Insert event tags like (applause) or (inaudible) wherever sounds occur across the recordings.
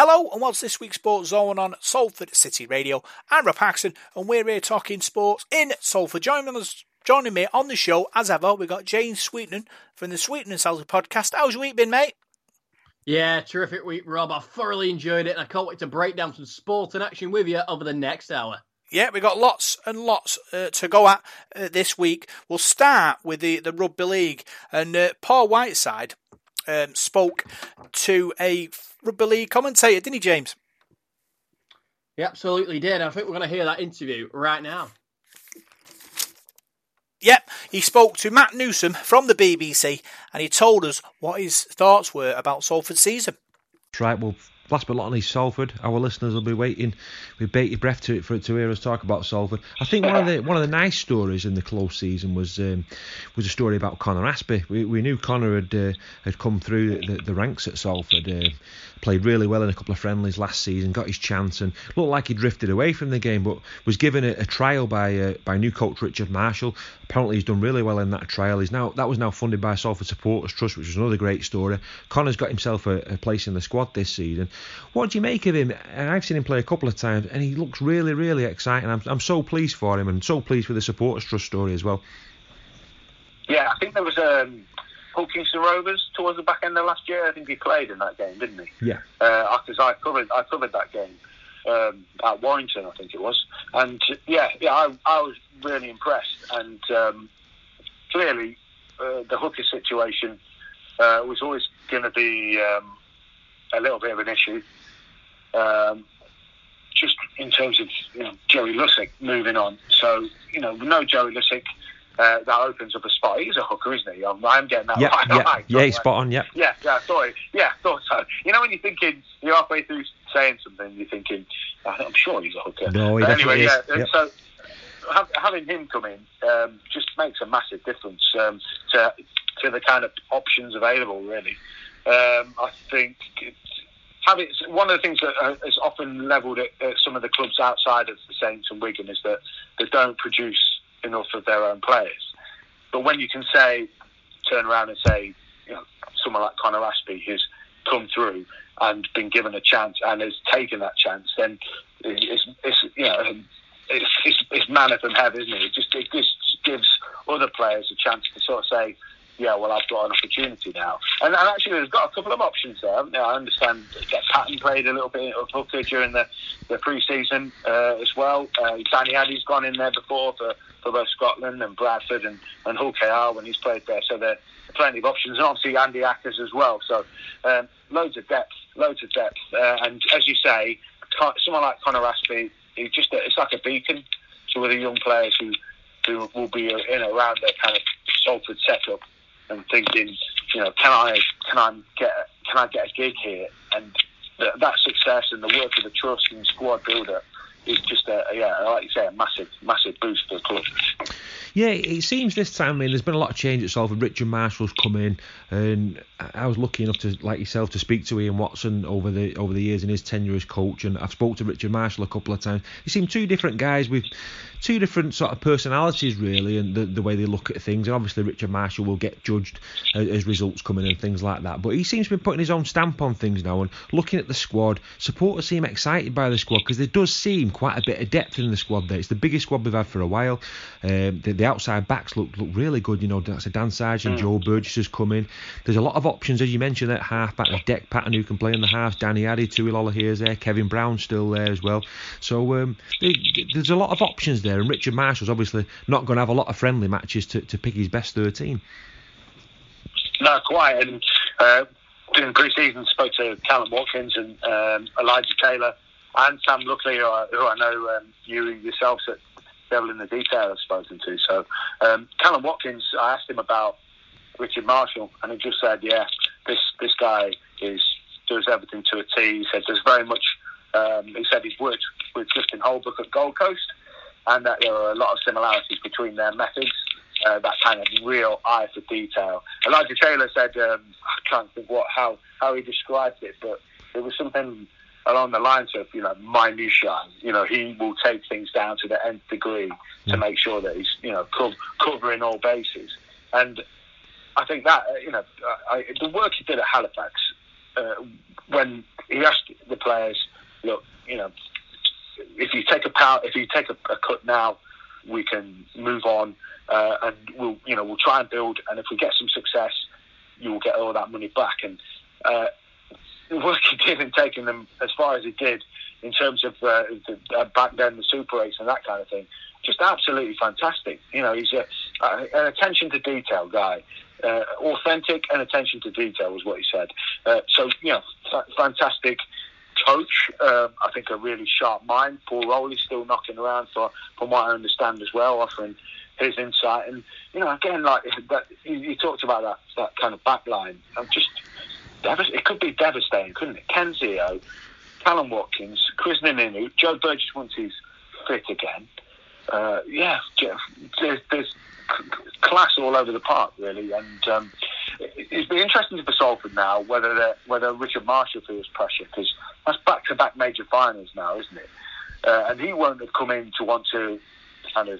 Hello and welcome to this week's Sports Zone on Salford City Radio. I'm Rob Paxton and we're here talking sports in Salford. Joining us, joining me on the show as ever, we've got James Sweetman from the Sweetman and Salford podcast. How's your week been, mate? Yeah, terrific week, Rob. I thoroughly enjoyed it and I can't wait to break down some sport and action with you over the next hour. Yeah, we've got lots and lots uh, to go at uh, this week. We'll start with the, the Rugby League. And uh, Paul Whiteside um, spoke to a rugby league commentator, didn't he, James? He absolutely did. I think we're going to hear that interview right now. Yep, he spoke to Matt Newsom from the BBC and he told us what his thoughts were about Salford's season. Right, well, last but not least, Salford. Our listeners will be waiting with bated breath to for to hear us talk about Salford. I think one of the one of the nice stories in the close season was um, was a story about Connor Aspey. We, we knew Connor had uh, had come through the, the ranks at Salford. Uh, played really well in a couple of friendlies last season, got his chance, and looked like he drifted away from the game, but was given a, a trial by uh, by new coach Richard Marshall. Apparently, he's done really well in that trial. He's now that was now funded by Salford Supporters Trust, which was another great story. Connor's got himself a, a place in the squad this season. What do you make of him? I've seen him play a couple of times, and he looks really, really exciting. I'm, I'm so pleased for him, and so pleased with the Supporters Trust story as well. Yeah, I think there was a. Um Hull Kingston Rovers towards the back end of last year. I think he played in that game, didn't he? Yeah. Because uh, I covered I covered that game um, at Warrington, I think it was, and yeah, yeah, I, I was really impressed. And um, clearly, uh, the hooker situation uh, was always going to be um, a little bit of an issue. Um, just in terms of you know Joey Lussick moving on, so you know no Joey Lussick, uh, that opens up a spot. He's a hooker, isn't he? I'm, I'm getting that yeah, right. Yeah, (laughs) right, yeah, he's spot on. Yeah, yeah, yeah. I thought, yeah, thought so. You know when you're thinking, you're halfway through saying something, you're thinking, I'm sure he's a hooker. No, he but anyway, is. yeah. Yep. So having him come in um, just makes a massive difference um, to to the kind of options available. Really, um, I think. Having, one of the things that uh, often levelled at, at some of the clubs outside of the Saints and Wigan is that they don't produce enough of their own players. But when you can say, turn around and say, you know, someone like Connor Aspey who's come through and been given a chance and has taken that chance, then it's, it's you know, it's, it's, it's manna from heaven, isn't it? It just, it just gives other players a chance to sort of say, yeah, well, I've got an opportunity now. And, and actually, there's got a couple of options there. I understand that Patton played a little bit of hooker during the, the pre-season uh, as well. Uh, Danny Addy's gone in there before for, for Scotland and Bradford and, and Hull KR when he's played there. So there are plenty of options. And obviously Andy Ackers as well. So um, loads of depth, loads of depth. Uh, and as you say, someone like Connor Aspey, he just it's like a beacon to other young players who, who will be in around their kind of Salford setup and thinking, you know, can I can I get can I get a gig here? And th- that success and the work of the trust and squad builder is just a yeah, like you say, a massive massive boost for the club. Yeah, it seems this time. I mean, there's been a lot of change at Salford. Richard Marshall's come in, and I was lucky enough to, like yourself, to speak to Ian Watson over the over the years in his tenure as coach. And I've spoke to Richard Marshall a couple of times. He seemed two different guys with two different sort of personalities, really, and the, the way they look at things. And obviously, Richard Marshall will get judged as, as results come in and things like that. But he seems to be putting his own stamp on things now and looking at the squad. Supporters seem excited by the squad because there does seem quite a bit of depth in the squad there. It's the biggest squad we've had for a while. Um, the, the outside backs look look really good. You know, that's a Dan Sarginson, mm. Joe Burgess has come in. There's a lot of options, as you mentioned, at half back. There's Dec Patton who can play in the halves. Danny Addy, Tui Lolohea's there. Kevin Brown still there as well. So um, there, there's a lot of options there, and Richard Marshall's obviously not going to have a lot of friendly matches to, to pick his best 13. No, quite. And uh, during pre-season, spoke to Callum Watkins and um, Elijah Taylor and Sam Luckley, who I, who I know um, you yourselves at Devil in the Detail I've spoken to. So um, Callum Watkins, I asked him about Richard Marshall, and he just said, "Yeah, this this guy is does everything to a T." He said, "There's very much." Um, he said he's worked with Justin Holbrook at Gold Coast, and that there are a lot of similarities between their methods. Uh, that kind of real eye for detail. Elijah Taylor said, um, (laughs) I can't think what how how he described it, but it was something along the lines of you know minutia. You know, he will take things down to the nth degree to make sure that he's you know co- covering all bases. And I think that uh, you know I, the work he did at Halifax uh, when he asked the players, look, you know, if you take a power, if you take a, a cut now, we can move on, uh, and we'll, you know, we'll try and build. And if we get some success, you will get all that money back. And uh, (laughs) what he did in taking them as far as he did in terms of uh, the, uh, back then the Super Eights and that kind of thing, just absolutely fantastic. You know, he's a, uh, an attention to detail guy. Uh, authentic and attention to detail was what he said. Uh, so, you know, f- fantastic coach. Um, I think a really sharp mind. Paul Rowley's still knocking around for, from what I understand as well, offering his insight. And you know, again, like (laughs) that, you, you talked about that that kind of back line. I'm just it could be devastating, couldn't it? Ken Sio, Callum Watkins, Krisnan Inu, Joe Burgess once he's fit again. Uh, yeah, there's, there's class all over the park, really. And um, it'd be interesting for Salford now whether whether Richard Marshall feels pressure because that's back to back major finals now, isn't it? Uh, and he won't have come in to want to kind of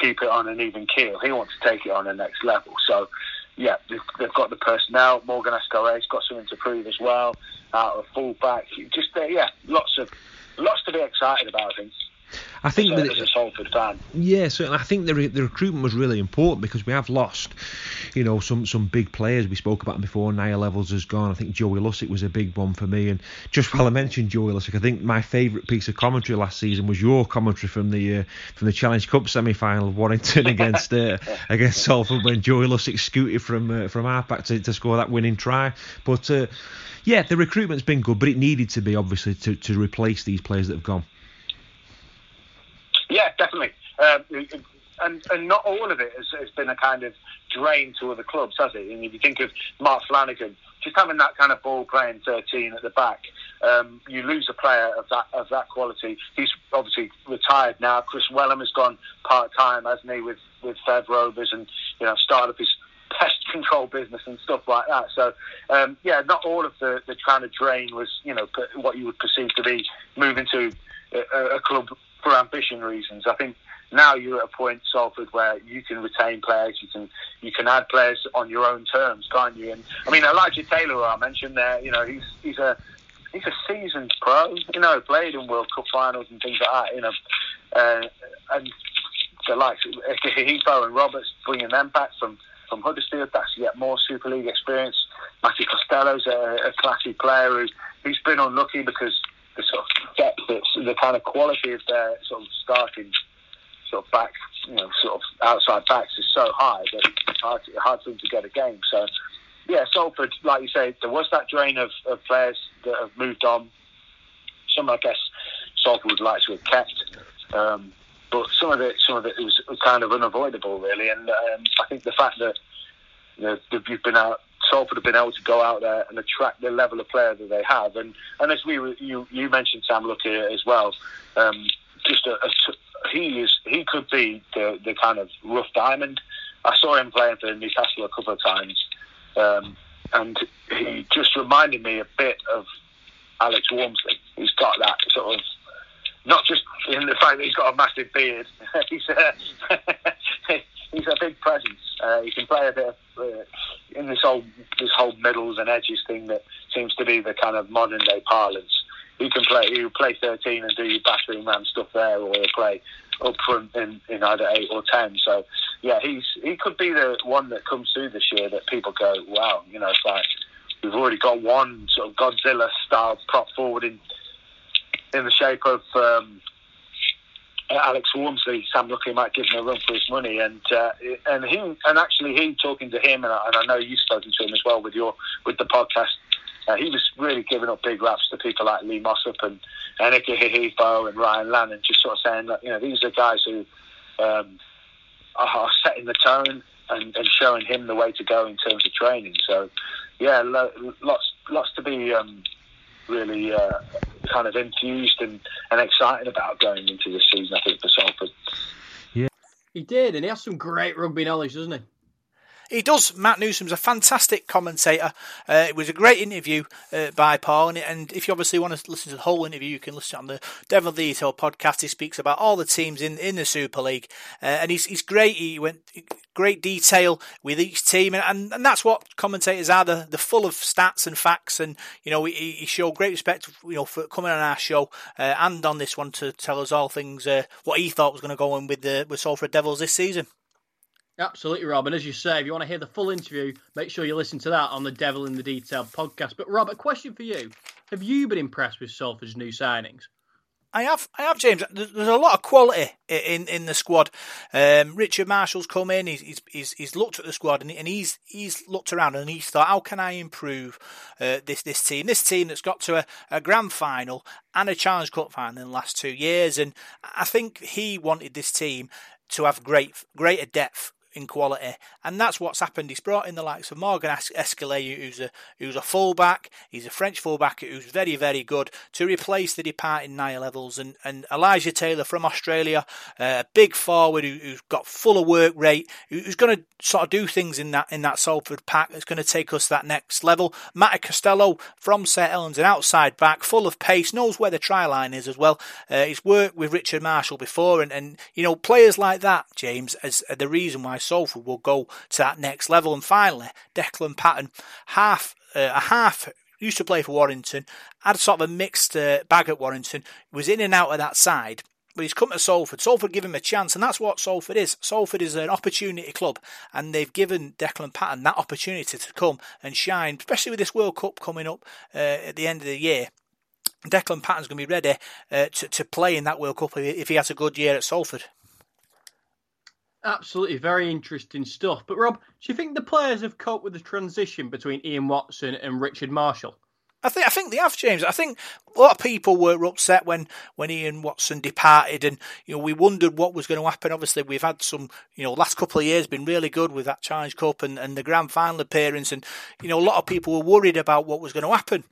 keep it on an even keel. He wants to take it on the next level. So, yeah, they've, they've got the personnel. Morgan Escaré's got something to prove as well. Out of fullback, just uh, yeah, lots of lots to be excited about. I think. I think as that as a Salford fan. Yeah, so I think the re- the recruitment was really important because we have lost, you know, some some big players. We spoke about them before. Niall Evalds has gone. I think Joey Lussick was a big one for me. And just while I mentioned Joey Lussick, I think my favourite piece of commentary last season was your commentary from the uh, from the Challenge Cup semi final of Warrington (laughs) against uh, against Salford when Joey Lussick scooted from uh, from halfback to, to score that winning try. But uh, yeah, the recruitment's been good, but it needed to be obviously to, to replace these players that have gone. Yeah, definitely. Um, and and not all of it has, has been a kind of drain to other clubs, has it? And if you think of Mark Flanagan, just having that kind of ball playing 13 at the back, um, you lose a player of that of that quality. He's obviously retired now. Kris Welham has gone part time, hasn't he, with with Fev Rovers, and you know started up his (laughs) pest control business and stuff like that. So um, yeah, not all of the the kind of drain was you know what you would perceive to be moving to a, a club for ambition reasons. I think now you're at a point, Salford, where you can retain players, you can you can add players on your own terms, can't you? And I mean, Elijah Taylor, who I mentioned there, you know, he's he's a he's a seasoned pro, you know, played in World Cup finals and things like that, you know, uh, and the likes of (laughs) Hifo and Roberts, bringing them back from from Huddersfield, that's yet more Super League experience. Matthew Costello's a, a classy player who, who's been unlucky because the sort of depth, the kind of quality of their sort of starting sort of back, you know, sort of outside backs is so high that it's hard, hard for them to get a game. So, yeah, Salford, like you say, there was that drain of, of players that have moved on. Some, I guess, Salford would like to have kept, um, but some of it, some of it was kind of unavoidable, really. And um, I think the fact that you know, you've been out Salford have been able to go out there and attract the level of player that they have. And and as we you you mentioned Sam Luckley as well. Um, just a, a, he is he could be the the kind of rough diamond. I saw him playing for Newcastle a couple of times, um, and he just reminded me a bit of Alex Walmsley. He's got that sort of not just in the fact that he's got a massive beard. (laughs) he's a, (laughs) he's a big presence. Uh, he can play a bit of, uh, in this whole this whole middles and edges thing that seems to be the kind of modern day parlance. He can play. He play thirteen and do your battering ram stuff there, or he'll play up front in, in either eight or ten. So yeah, he's he could be the one that comes through this year that people go, wow, you know, it's like we've already got one sort of Godzilla style prop forward in in the shape of. Um, Alex Walmsley, Sam Luckley might give him a run for his money, and uh, and he and actually he talking to him, and I, and I know you've spoken to him as well with your with the podcast. Uh, he was really giving up big raps to people like Lee Mossop and Enrique Hifo and Ryan Lannon, just sort of saying that you know these are guys who um, are setting the tone and, and, showing him the way to go in terms of training. So yeah, lo- lots lots to be um, really uh, kind of enthused and, and excited about going into this season, I think, for Salford. Yeah. He did, and he has some great rugby knowledge, doesn't he? He does. Matt Newsom's a fantastic commentator. Uh, it was a great interview uh, by Paul, and, and, if you obviously want to listen to the whole interview, you can listen on the Devil the Detail podcast. He speaks about all the teams in, in the Super League, uh, and he's he's great. He went great detail with each team, and, and, and that's what commentators are. They're, they're full of stats and facts, and you know he, he showed great respect, you know, for coming on our show uh, and on this one to tell us all things uh, what he thought was going to go on with the with Salford Devils this season. Absolutely, Rob. And as you say, if you want to hear the full interview, make sure you listen to that on the Devil in the Detail podcast. But Rob, a question for you: Have you been impressed with Salford's new signings? I have, I have, James. There's a lot of quality in in the squad. Um, Richard Marshall's come in. He's, he's he's looked at the squad and, he's he's looked around and he's thought, how can I improve uh, this this team? This team that's got to a, a grand final and a Challenge Cup final in the last two years. And I think he wanted this team to have great greater depth in quality, and that's what's happened. He's brought in the likes of Morgan Escaré, who's a who's a fullback. He's a French fullback who's very very good to replace the departing Niall Evalds and and Elijah Taylor from Australia, a uh, big forward who, has got full of work rate, who's going to sort of do things in that in that Salford pack that's going to take us to that next level. Matt Costello from St Helens, an outside back, full of pace, knows where the try line is as well. Uh, he's worked with Richard Marshall before, and and you know players like that, James, as the reason why Salford will go to that next level. And finally, Declan Patton, half uh, a half used to play for Warrington, had sort of a mixed uh, bag at Warrington, was in and out of that side. But he's come to Salford. Salford give him a chance, and that's what Salford is. Salford is an opportunity club, and they've given Declan Patton that opportunity to come and shine, especially with this World Cup coming up uh, at the end of the year. Declan Patton's going to be ready uh, to, to play in that World Cup if he has a good year at Salford. Absolutely, very interesting stuff. But Rob, do you think the players have coped with the transition between Ian Watson and Richard Marshall? I think I think they have, James. I think a lot of people were upset when, when Ian Watson departed, and you know we wondered what was going to happen. Obviously, we've had some, you know, last couple of years been really good with that Challenge Cup and, and the grand final appearance, and you know a lot of people were worried about what was going to happen.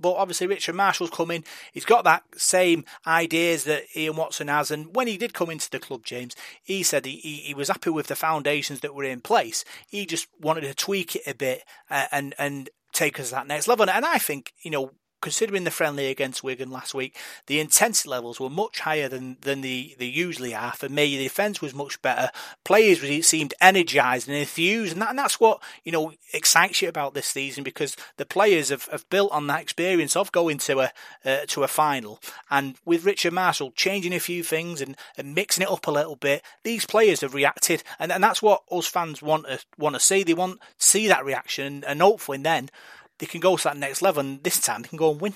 But obviously, Richard Marshall's come in. He's got that same ideas that Ian Watson has. And when he did come into the club, James, he said he, he, he was happy with the foundations that were in place. He just wanted to tweak it a bit uh, and and take us that next level. And I think, you know, considering the friendly against Wigan last week, the intensity levels were much higher than, than they, they usually are. For me, the defence was much better. Players seemed energised and enthused, and, that, and that's what you know excites you about this season because the players have, have built on that experience of going to a uh, to a final. And with Richard Marshall changing a few things and, and mixing it up a little bit, these players have reacted, and, and that's what us fans want to want to see. They want to see that reaction, and hopefully then they can go to that next level, and this time they can go and win.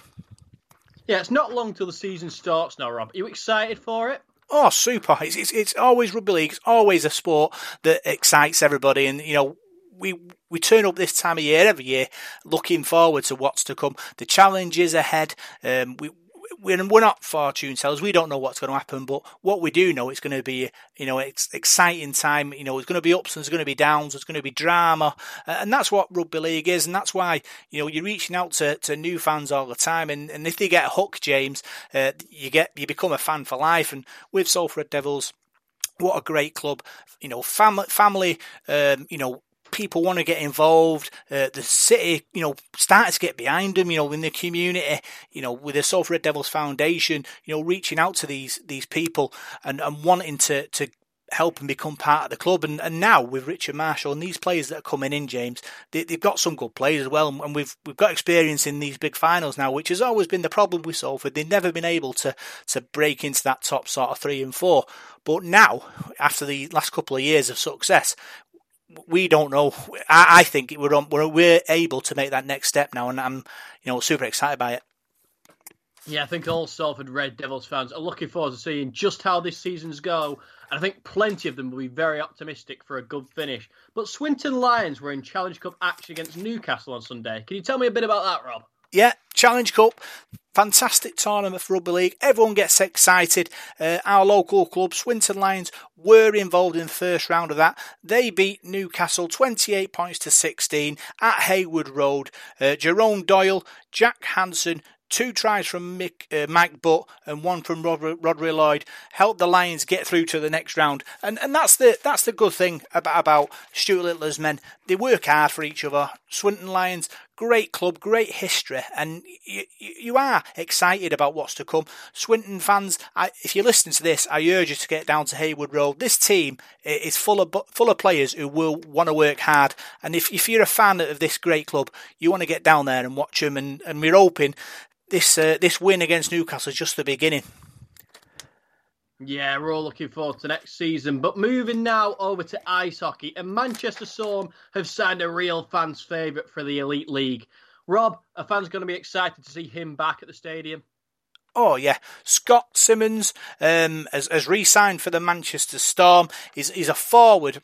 Yeah, it's not long till the season starts now, Rob. Are you excited for it? Oh, super! It's, it's it's always rugby league. It's always a sport that excites everybody, and you know we we turn up this time of year every year, looking forward to what's to come. The challenges ahead. Um, we we're, we're not fortune tellers. We don't know what's going to happen, but what we do know, it's going to be, you know, it's exciting time. You know, it's going to be ups and there's going to be downs. There's going to be drama, and that's what rugby league is, and that's why you know you're reaching out to, to new fans all the time. And, and if they get hooked, James, uh, you get you become a fan for life. And with Salford Devils, what a great club! You know, family, family, um, you know, people want to get involved. Uh, the city, you know, started to get behind them. You know, in the community, you know, with the Salford Red Devils Foundation, you know, reaching out to these these people and, and wanting to to help and become part of the club. And, and now with Richard Marshall and these players that are coming in, James, they, have got some good players as well. And we've we've got experience in these big finals now, which has always been the problem with Salford. They've never been able to to break into that top sort of three and four. But now, after the last couple of years of success, we don't know. I, I think we're, on, um, we're we're able to make that next step now, and I'm you know super excited by it. Yeah, I think all Salford Red Devils fans are looking forward to seeing just how this season's go, and I think plenty of them will be very optimistic for a good finish. But Swinton Lions were in Challenge Cup action against Newcastle on Sunday. Can you tell me a bit about that, Rob? Yeah, Challenge Cup, fantastic tournament for rugby league. Everyone gets excited. Uh, our local club, Swinton Lions, were involved in the first round of that. They beat Newcastle 28 points to 16 at Heywood Road. Uh, Jerome Doyle, Jack Hanson, two tries from Mick, uh, Mike Butt and one from Rod- Rhodri Lloyd helped the Lions get through to the next round. And and that's the that's the good thing about, about Stuart Littler's men. They work hard for each other. Swinton Lions, great club, great history, and you, you are excited about what's to come. Swinton fans, I, if you listen to this, I urge you to get down to Heywood Road. This team is full of full of players who will want to work hard, and if if you're a fan of this great club, you want to get down there and watch them. And, and we're hoping this uh, this win against Newcastle is just the beginning. Yeah, we're all looking forward to next season. But moving now over to ice hockey, and Manchester Storm have signed a real fans' favourite for the Elite League. Rob, a fan's going to be excited to see him back at the stadium. Oh yeah, Scott Simmons um, has, has re-signed for the Manchester Storm. He's, he's a forward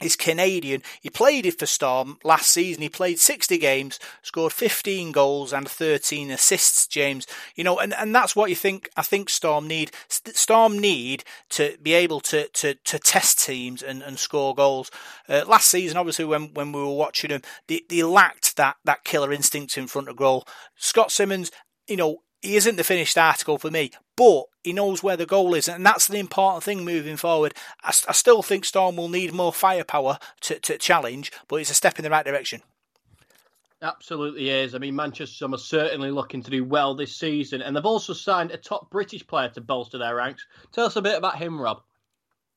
He's Canadian. He played it for Storm last season. He played 60 games, scored 15 goals and 13 assists, James. You know, and, and that's what you think, I think Storm need. Storm need to be able to, to, to test teams and, and score goals. Uh, last season, obviously, when, when we were watching them, they, they lacked that, that killer instinct in front of goal. Scott Simmons, you know, he isn't the finished article for me, but he knows where the goal is, and that's the important thing moving forward. I, I still think Storm will need more firepower to, to challenge, but it's a step in the right direction. Absolutely is. I mean, Manchester are certainly looking to do well this season, and they've also signed a top British player to bolster their ranks. Tell us a bit about him, Rob.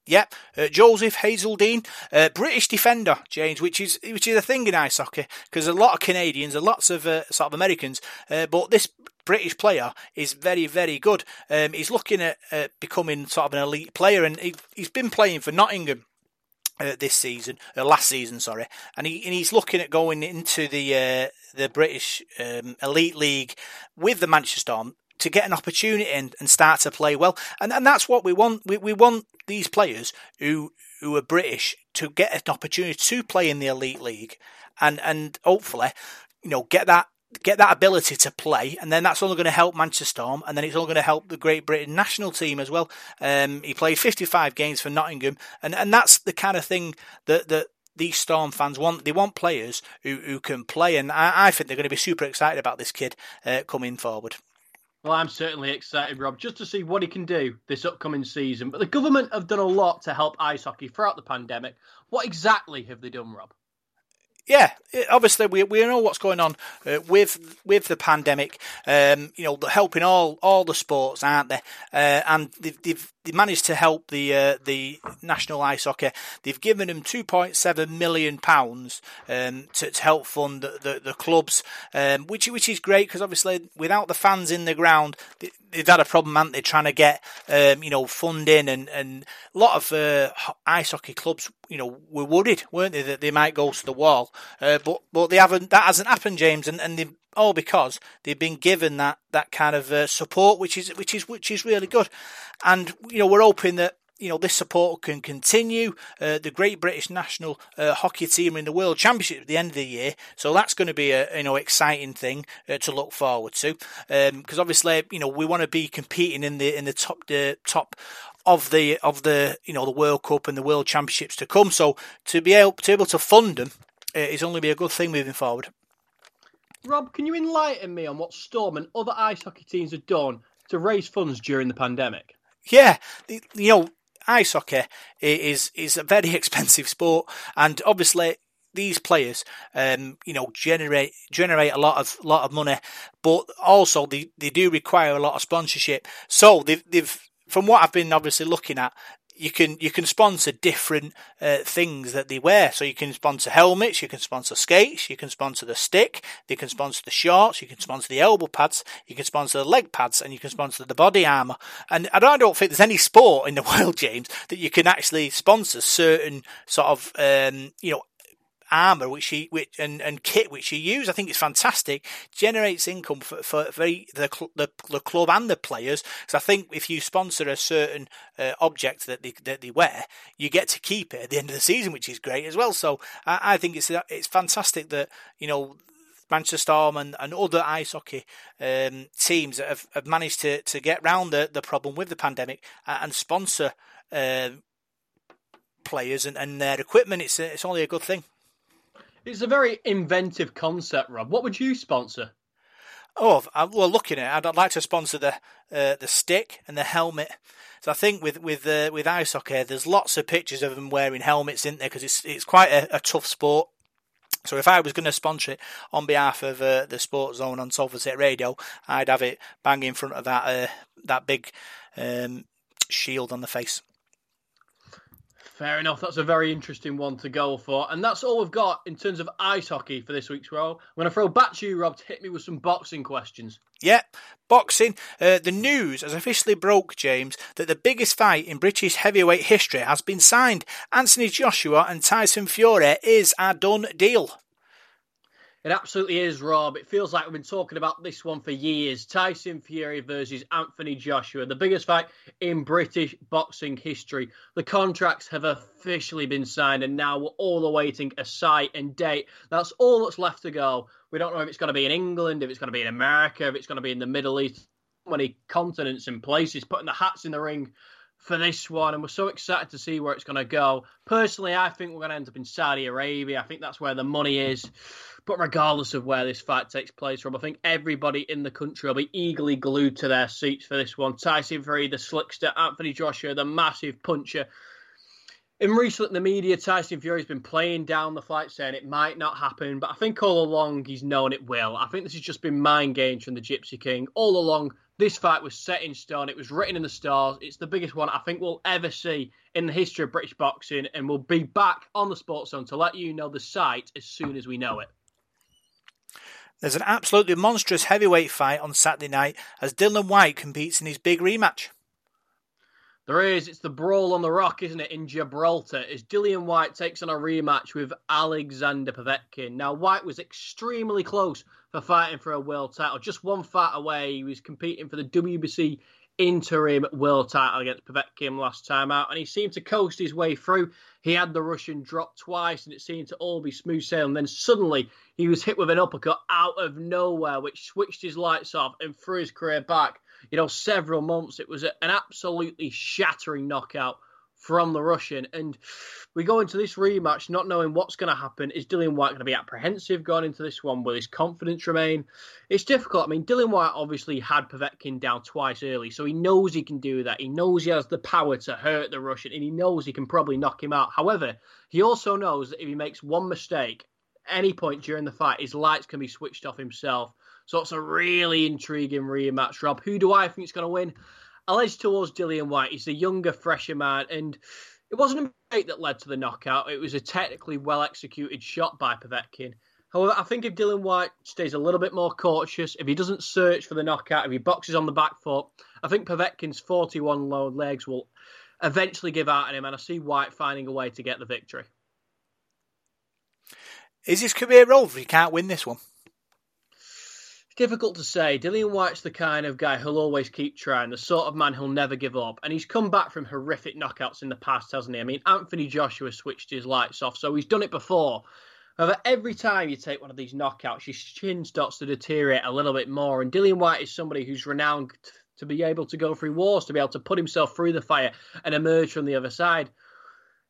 Yep, uh, Joseph Hazeldine, uh, British defender, James, which is which is a thing in ice hockey because a lot of Canadians, and lots of uh, sort of Americans, uh, but this British player is very, very good. Um, he's looking at becoming sort of an elite player, and he, has been playing for Nottingham. Uh, this season, uh, last season, sorry, and he and he's looking at going into the uh, the British um, Elite League with the Manchester Storm to get an opportunity and, and start to play well, and and that's what we want. We we want these players who who are British to get an opportunity to play in the Elite League, and and hopefully, you know, get that get that ability to play, and then that's only going to help Manchester Storm, and then it's only going to help the Great Britain national team as well. Um, he played 55 games for Nottingham, and, and that's the kind of thing that that these Storm fans want. They want players who, who can play, and I, I think they're going to be super excited about this kid uh, coming forward. Well, I'm certainly excited, Rob, just to see what he can do this upcoming season. But the government have done a lot to help ice hockey throughout the pandemic. What exactly have they done, Rob? Yeah, obviously we we know what's going on uh, with with the pandemic. Um, you know, helping all all the sports, aren't they? Uh, and they've, they've they managed to help the uh, the national ice hockey. They've given them two point seven million pounds um, to, to, help fund the, the, the clubs, um, which which is great because obviously without the fans in the ground, they, have had a problem, haven't they? Trying to get um, you know funding and and a lot of uh, ice hockey clubs, you know, were worried, weren't they, that they might go to the wall, uh, but but they haven't. That hasn't happened, James, and and they all because they've been given that that kind of uh, support, which is which is which is really good. And you know, we're hoping that you know this support can continue. Uh, the Great British national uh, hockey team in the World Championship at the end of the year, so that's going to be a you know exciting thing uh, to look forward to. Because um, obviously, you know, we want to be competing in the in the top the top of the of the you know the World Cup and the World Championships to come. So to be able to be able to fund them uh, is only be a good thing moving forward. Rob, can you enlighten me on what Storm and other ice hockey teams have done to raise funds during the pandemic? Yeah, you know, ice hockey is is a very (laughs) expensive sport, and obviously these players, um, you know, generate generate a lot of lot of money, but also they, they do require a lot of sponsorship. So they've they've from what I've been obviously looking at, you can you can sponsor different uh, things that they wear. So you can sponsor helmets, you can sponsor skates, you can sponsor the stick, you can sponsor the shorts, you can sponsor the elbow pads, you can sponsor the leg pads, and you can sponsor the body armor. And I don't, I don't think there's any sport in the (laughs) world, James, that you can actually sponsor certain sort of um, you know armor which he which and, and kit which he used. I think it's fantastic. Generates income for, for, the, the, the club and the players. So I think if you sponsor a certain uh, object that they that they wear, you get to keep it at the end of the season, which is great as well. So I, I think it's it's fantastic that you know Manchester Storm and, and other ice hockey um, teams that have, have managed to, to get round the, the problem with the pandemic and, and sponsor uh, players and, and their equipment. It's it's only a good thing. It's a very inventive concept, Rob. What would you sponsor? Oh, well, looking at it, I'd like to sponsor the uh, the stick and the helmet. So I think with with uh, with ice hockey, there's lots of pictures of them wearing helmets in there because it's it's quite a, a, tough sport. So if I was going to sponsor it on behalf of uh, the Sports Zone on Salford City Radio, I'd have it bang in front of that uh, that big um, shield on the face. Fair enough. That's a very interesting one to go for. And that's all we've got in terms of ice hockey for this week's row. I'm going to throw back to you, Rob, to hit me with some boxing questions. Yeah, boxing. Uh, the news has officially broke, James, that the biggest fight in British heavyweight history has been signed. Anthony Joshua and Tyson Fury is a done deal. It absolutely is, Rob. It feels like we've been talking about this one for years. Tyson Fury versus Anthony Joshua, the biggest fight in British boxing history. The contracts have officially been signed, and now we're all awaiting a site and date. That's all that's left to go. We don't know if it's going to be in England, if it's going to be in America, if it's going to be in the Middle East. Many continents and places putting the hats in the ring for this one, and we're so excited to see where it's going to go. Personally, I think we're going to end up in Saudi Arabia. I think that's where the money is. But regardless of where this fight takes place, from, I think everybody in the country will be eagerly glued to their seats for this one. Tyson Fury, the slickster, Anthony Joshua, the massive puncher. In recent the media, Tyson Fury's been playing down the fight, saying it might not happen, but I think all along he's known it will. I think this has just been mind games from the Gypsy King. All along, this fight was set in stone. It was written in the stars. It's the biggest one I think we'll ever see in the history of British boxing, and we'll be back on the Sports Zone to let you know the site as soon as we know it. There's an absolutely monstrous heavyweight fight on Saturday night as Dillian Whyte competes in his big rematch. There is. It's the brawl on the rock, isn't it, in Gibraltar, as Dillian Whyte takes on a rematch with Alexander Povetkin. Now, Whyte was extremely close for fighting for a world title. Just one fight away, he was competing for the WBC interim world title against Povetkin last time out, and he seemed to coast his way through. He had the Russian drop twice, and it seemed to all be smooth sailing. Then suddenly he was hit with an uppercut out of nowhere, which switched his lights off and threw his career back. You know, several months. It was an absolutely shattering knockout from the Russian. And we go into this rematch not knowing what's going to happen. Is Dillian Whyte going to be apprehensive going into this one? Will his confidence remain? It's difficult. I mean, Dillian Whyte obviously had Povetkin down twice early, so he knows he can do that. He knows he has the power to hurt the Russian, and he knows he can probably knock him out. However, he also knows that if he makes one mistake, any point during the fight, his lights can be switched off himself. So it's a really intriguing rematch, Rob. Who do I think is going to win? I'll edge towards Dillian Whyte. He's a younger, fresher man, and it wasn't a mistake that led to the knockout. It was a technically well executed shot by Povetkin. However, I think if Dillian Whyte stays a little bit more cautious, if he doesn't search for the knockout, if he boxes on the back foot, I think Povetkin's 41 low legs will eventually give out on him, and I see Whyte finding a way to get the victory. Is his career over he can't win this one? Difficult to say. Dillian Whyte's the kind of guy who'll always keep trying, the sort of man who'll never give up. And he's come back from horrific knockouts in the past, hasn't he? I mean, Anthony Joshua switched his lights off, so he's done it before. However, every time you take one of these knockouts, your chin starts to deteriorate a little bit more. And Dillian Whyte is somebody who's renowned to be able to go through wars, to be able to put himself through the fire and emerge from the other side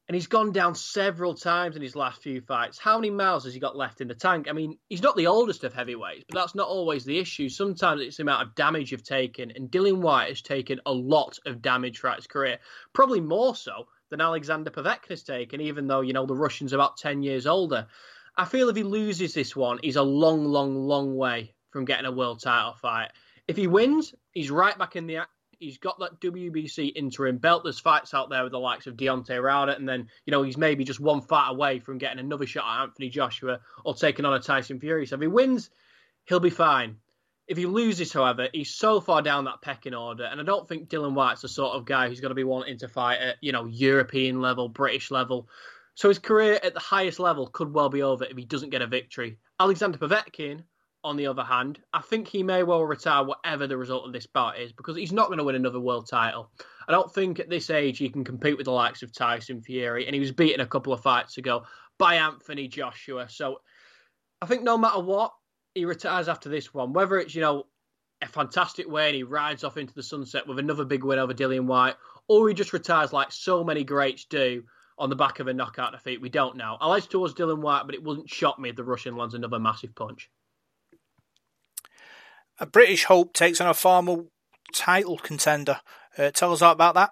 and he's gone down several times in his last few fights. How many miles has he got left in the tank? I mean, he's not the oldest of heavyweights, but that's not always the issue. Sometimes it's the amount of damage you've taken, and Dillian Whyte has taken a lot of damage throughout his career, probably more so than Alexander Povetkin has taken, even though, you know, the Russian's about 10 years older. I feel if he loses this one, he's a long, long, long way from getting a world title fight. If he wins, he's right back in the He's got that WBC interim belt. There's fights out there with the likes of Deontay Wilder, and then you know he's maybe just one fight away from getting another shot at Anthony Joshua or taking on a Tyson Fury. So if he wins, he'll be fine. If he loses, however, he's so far down that pecking order, and I don't think Dillian Whyte's the sort of guy who's going to be wanting to fight at you know European level, British level. So his career at the highest level could well be over if he doesn't get a victory. Alexander Povetkin, on the other hand, I think he may well retire whatever the result of this bout is because he's not going to win another world title. I don't think at this age he can compete with the likes of Tyson Fury, and he was beaten a couple of fights ago by Anthony Joshua. So I think no matter what, he retires after this one. Whether it's, you know, a fantastic way and he rides off into the sunset with another big win over Dillian Whyte, or he just retires like so many greats do on the back of a knockout defeat, we don't know. I like towards Dillian Whyte, but it wouldn't shock me if the Russian lands another massive punch. A British Hope takes on a former title contender. Uh, tell us all about that.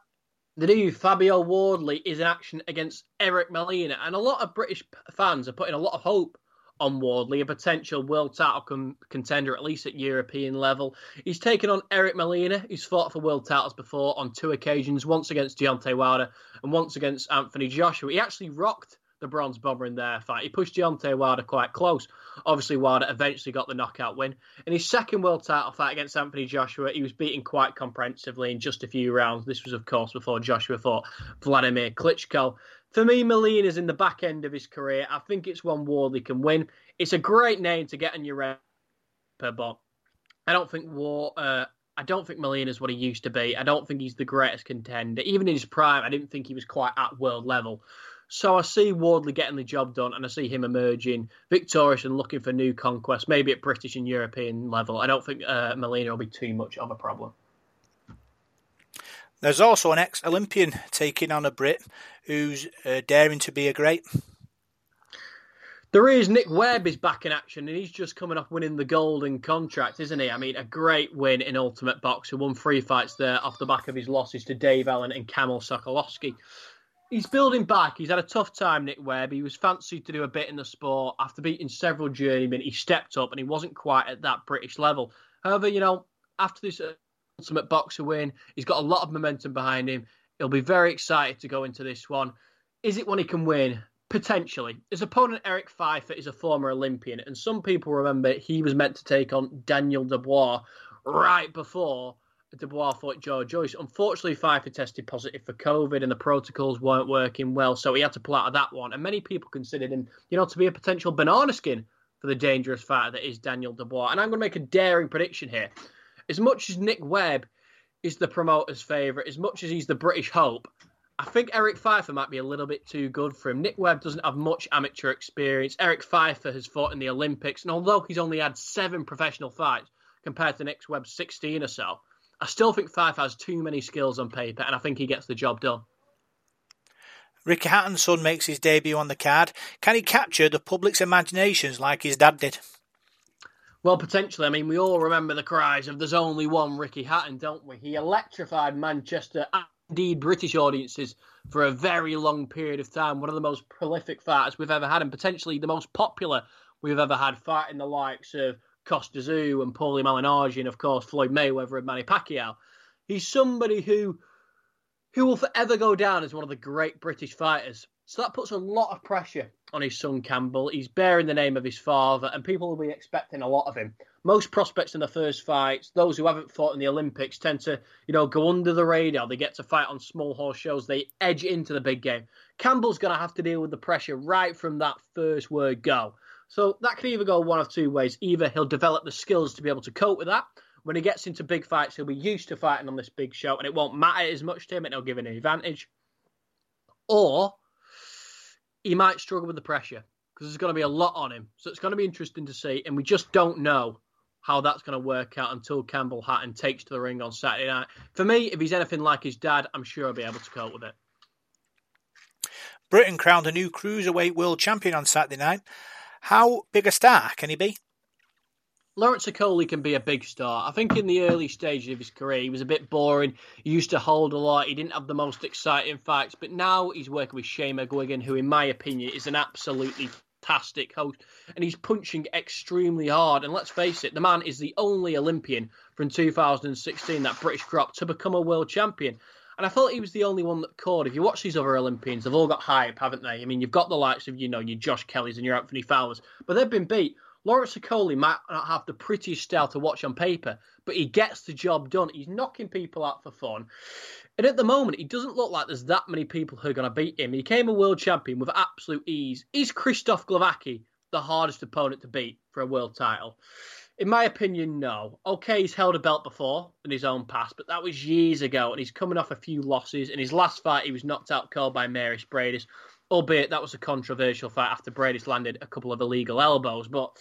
The new Fabio Wardley is in action against Eric Molina, and a lot of British fans are putting a lot of hope on Wardley, a potential world title contender, at least at European level. He's taken on Eric Molina, who's fought for world titles before on two occasions, once against Deontay Wilder and once against Anthony Joshua. He actually rocked the bronze bomber in their fight. He pushed Deontay Wilder quite close. Obviously, Wilder eventually got the knockout win. In his second world title fight against Anthony Joshua, he was beaten quite comprehensively in just a few rounds. This was, of course, before Joshua fought Vladimir Klitschko. For me, Molina is in the back end of his career. I think it's one Wardley can win. It's a great name to get on your record, but I don't think War. Uh, I don't think Molina's what he used to be. I don't think he's the greatest contender. Even in his prime, I didn't think he was quite at world level. So I see Wardley getting the job done, and I see him emerging victorious and looking for new conquests, maybe at British and European level. I don't think uh, Molina will be too much of a problem. There's also an ex-Olympian taking on a Brit who's uh, daring to be a great. There is Nick Webb is back in action, and he's just coming off winning the golden contract, isn't he? I mean, a great win in Ultimate Boxer, won three fights there off the back of his losses to Dave Allen and Kamil Sokolowski he's building back. He's had a tough time, Nick Webb. He was fancied to do a bit in the sport. After beating several journeymen, he stepped up and he wasn't quite at that British level. However, you know, after this ultimate boxer win, he's got a lot of momentum behind him. He'll be very excited to go into this one. Is it one he can win? Potentially. His opponent, Eric Pfeifer, is a former Olympian, and some people remember he was meant to take on Daniel Dubois right before Dubois fought Joe Joyce. Unfortunately, Pfeifer tested positive for COVID and the protocols weren't working well, so he had to pull out of that one. And many people considered him, you know, to be a potential banana skin for the dangerous fighter that is Daniel Dubois. And I'm going to make a daring prediction here. As much as Nick Webb is the promoter's favourite, as much as he's the British hope, I think Eric Pfeifer might be a little bit too good for him. Nick Webb doesn't have much amateur experience. Eric Pfeifer has fought in the Olympics, and although he's only had seven professional fights compared to Nick Webb's 16 or so, I still think Fife has too many skills on paper, and I think he gets the job done. Ricky Hatton's son makes his debut on the card. Can he capture the public's imaginations like his dad did? Well, potentially. I mean, we all remember the cries of "There's only one Ricky Hatton," don't we? He electrified Manchester, and indeed British audiences, for a very long period of time. One of the most prolific fighters we've ever had, and potentially the most popular we've ever had, fighting the likes of Kostya Tszyu and Paulie Malignaggi and of course Floyd Mayweather and Manny Pacquiao. He's somebody who who will forever go down as one of the great British fighters. So that puts a lot of pressure on his son Campbell. He's bearing the name of his father, and people will be expecting a lot of him. Most prospects in the first fights, those who haven't fought in the Olympics, tend to, you know, go under the radar. They get to fight on small horse shows. They edge into the big game. Campbell's going to have to deal with the pressure right from that first word go. So that can either go one of two ways. Either he'll develop the skills to be able to cope with that. When he gets into big fights, he'll be used to fighting on this big show and it won't matter as much to him and it'll give him an advantage. Or he might struggle with the pressure because there's going to be a lot on him. So it's going to be interesting to see. And we just don't know how that's going to work out until Campbell Hatton takes to the ring on Saturday night. For me, if he's anything like his dad, I'm sure he'll be able to cope with it. Britain crowned a new cruiserweight world champion on Saturday night. How big a star can he be? Lawrence Okolie can be a big star. I think in the early stages of his career, he was a bit boring. He used to hold a lot. He didn't have the most exciting fights. But now he's working with Shane McGuigan, who, in my opinion, is an absolutely fantastic host. And he's punching extremely hard. And let's face it, the man is the only Olympian from 2016, that British crop, to become a world champion. And I thought he was the only one that could. If you watch these other Olympians, they've all got hype, haven't they? I mean, you've got the likes of, you know, your Josh Kellys and your Anthony Fowlers, but they've been beat. Lawrence Okolie might not have the prettiest style to watch on paper, but he gets the job done. He's knocking people out for fun. And at the moment, he doesn't look like there's that many people who are going to beat him. He became a world champion with absolute ease. Is Krzysztof Glowacki the hardest opponent to beat for a world title? In my opinion, no. Okay, he's held a belt before in his own past, but that was years ago, and he's coming off a few losses. In his last fight, he was knocked out cold by Maris Briedis, albeit that was a controversial fight after Briedis landed a couple of illegal elbows. But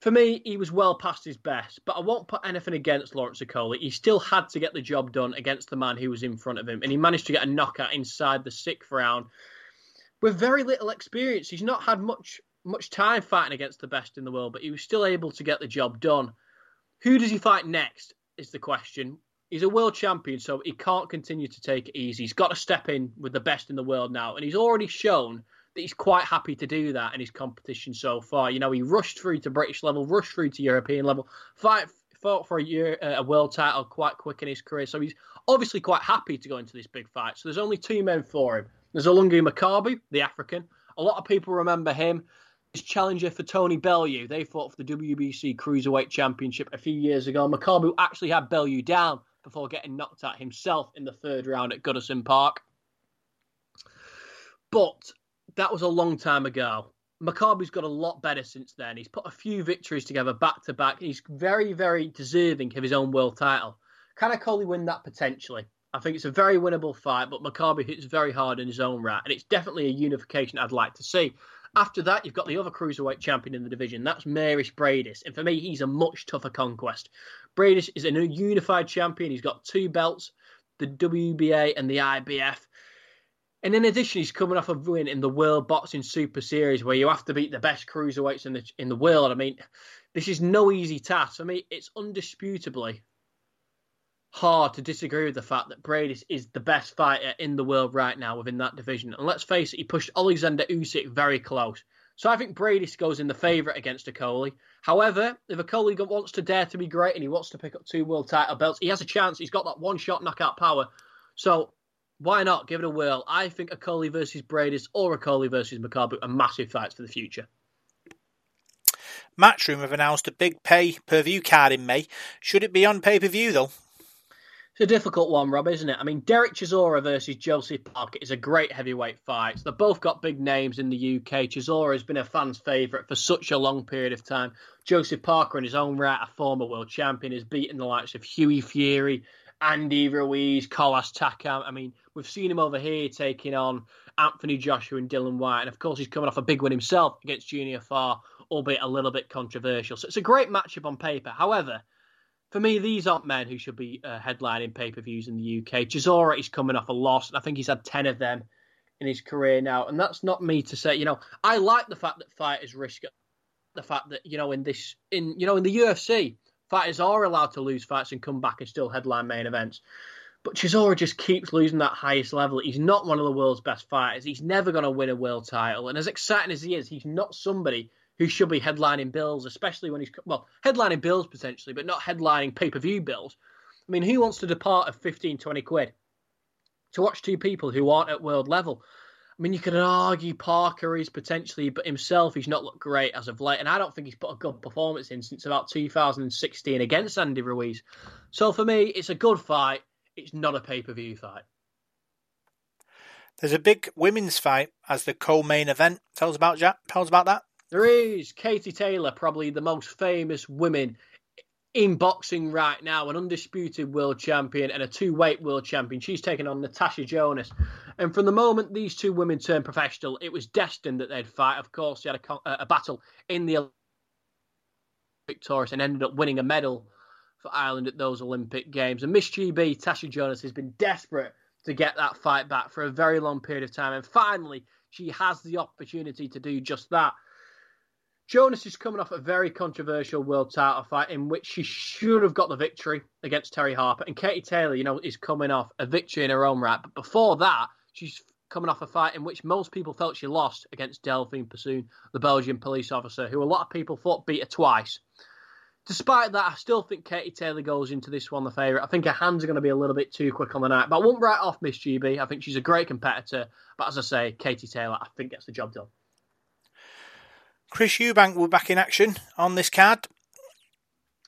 for me, he was well past his best. But I won't put anything against Lawrence Okolie. He still had to get the job done against the man who was in front of him, and he managed to get a knockout inside the sixth round with very little experience. He's not had much much time fighting against the best in the world, but he was still able to get the job done. Who does he fight next? Is the question. He's a world champion, so he can't continue to take it easy. He's got to step in with the best in the world now, and he's already shown that he's quite happy to do that in his competition so far. You know, he rushed through to British level, rushed through to European level, fight, fought for a year uh, a world title quite quick in his career. So he's obviously quite happy to go into this big fight. So there's only two men for him. There's Ilunga Makabu, the African. A lot of people remember him challenger for Tony Bellew. They fought for the WBC Cruiserweight Championship a few years ago. Makabu actually had Bellew down before getting knocked out himself in the third round at Goodison Park. But that was a long time ago. Makabu's got a lot better since then. He's put a few victories together back to back. He's very, very deserving of his own world title. Can Okolie win that potentially? I think it's a very winnable fight, but Makabu hits very hard in his own right, and it's definitely a unification I'd like to see. After that, you've got the other cruiserweight champion in the division. That's Mairis Briedis. And for me, he's a much tougher conquest. Briedis is a new unified champion. He's got two belts, the WBA and the IBF. And in addition, he's coming off a win in the World Boxing Super Series where you have to beat the best cruiserweights in the in the world. I mean, this is no easy task. For me, it's undisputably hard to disagree with the fact that Briedis is the best fighter in the world right now within that division. And let's face it, he pushed Alexander Usyk very close. So I think Briedis goes in the favourite against Okolie. However, if Okolie wants to dare to be great and he wants to pick up two world title belts, he has a chance. He's got that one shot knockout power. So why not give it a whirl? I think Okolie versus Briedis or Okolie versus Makabu are massive fights for the future. Matchroom have announced a big pay per view card in May. Should it be on pay per view though? It's a difficult one, Rob, isn't it? I mean, Derek Chisora versus Joseph Parker is a great heavyweight fight. They've both got big names in the UK. Chisora has been a fan's favourite for such a long period of time. Joseph Parker, in his own right, a former world champion, has beaten the likes of Hughie Fury, Andy Ruiz, Carlos Takam. I mean, we've seen him over here taking on Anthony Joshua and Dillian Whyte. And of course, he's coming off a big win himself against Junior Fa, albeit a little bit controversial. So it's a great matchup on paper. However, for me, these aren't men who should be uh, headlining pay per views in the UK. Chisora is coming off a loss, and I think he's had 10 of them in his career now. And that's not me to say, you know, I like the fact that fighters risk. The fact that, you know, in this, in, you know, in the UFC, fighters are allowed to lose fights and come back and still headline main events. But Chisora just keeps losing that highest level. He's not one of the world's best fighters. He's never going to win a world title. And as exciting as he is, he's not somebody who should be headlining bills, especially when he's well headlining bills potentially, but not headlining pay per view bills. I mean, who wants to depart of 15, 20 quid to watch two people who aren't at world level? I mean, you could argue Parker is potentially, but himself, he's not looked great as of late. And I don't think he's put a good performance in since about 2016 against Andy Ruiz. So for me, it's a good fight. It's not a pay per view fight. There's a big women's fight as the co main event. Tell us about Jack. Tell us about that. There is Katie Taylor, probably the most famous woman in boxing right now, an undisputed world champion and a two weight world champion. She's taken on Natasha Jonas. And from the moment these two women turned professional, it was destined that they'd fight. Of course, she had a, a battle in the victorious and ended up winning a medal for Ireland at those Olympic Games. And Miss GB, Tasha Jonas, has been desperate to get that fight back for a very long period of time. And finally, she has the opportunity to do just that. Jonas is coming off a very controversial world title fight in which she should have got the victory against Terri Harper. And Katie Taylor, you know, is coming off a victory in her own right. But before that, she's coming off a fight in which most people felt she lost against Delphine Persoon, the Belgian police officer, who a lot of people thought beat her twice. Despite that, I still think Katie Taylor goes into this one the favourite. I think her hands are going to be a little bit too quick on the night. But I won't write off Miss GB. I think she's a great competitor. But as I say, Katie Taylor, I think gets the job done. Chris Eubank will be back in action on this card.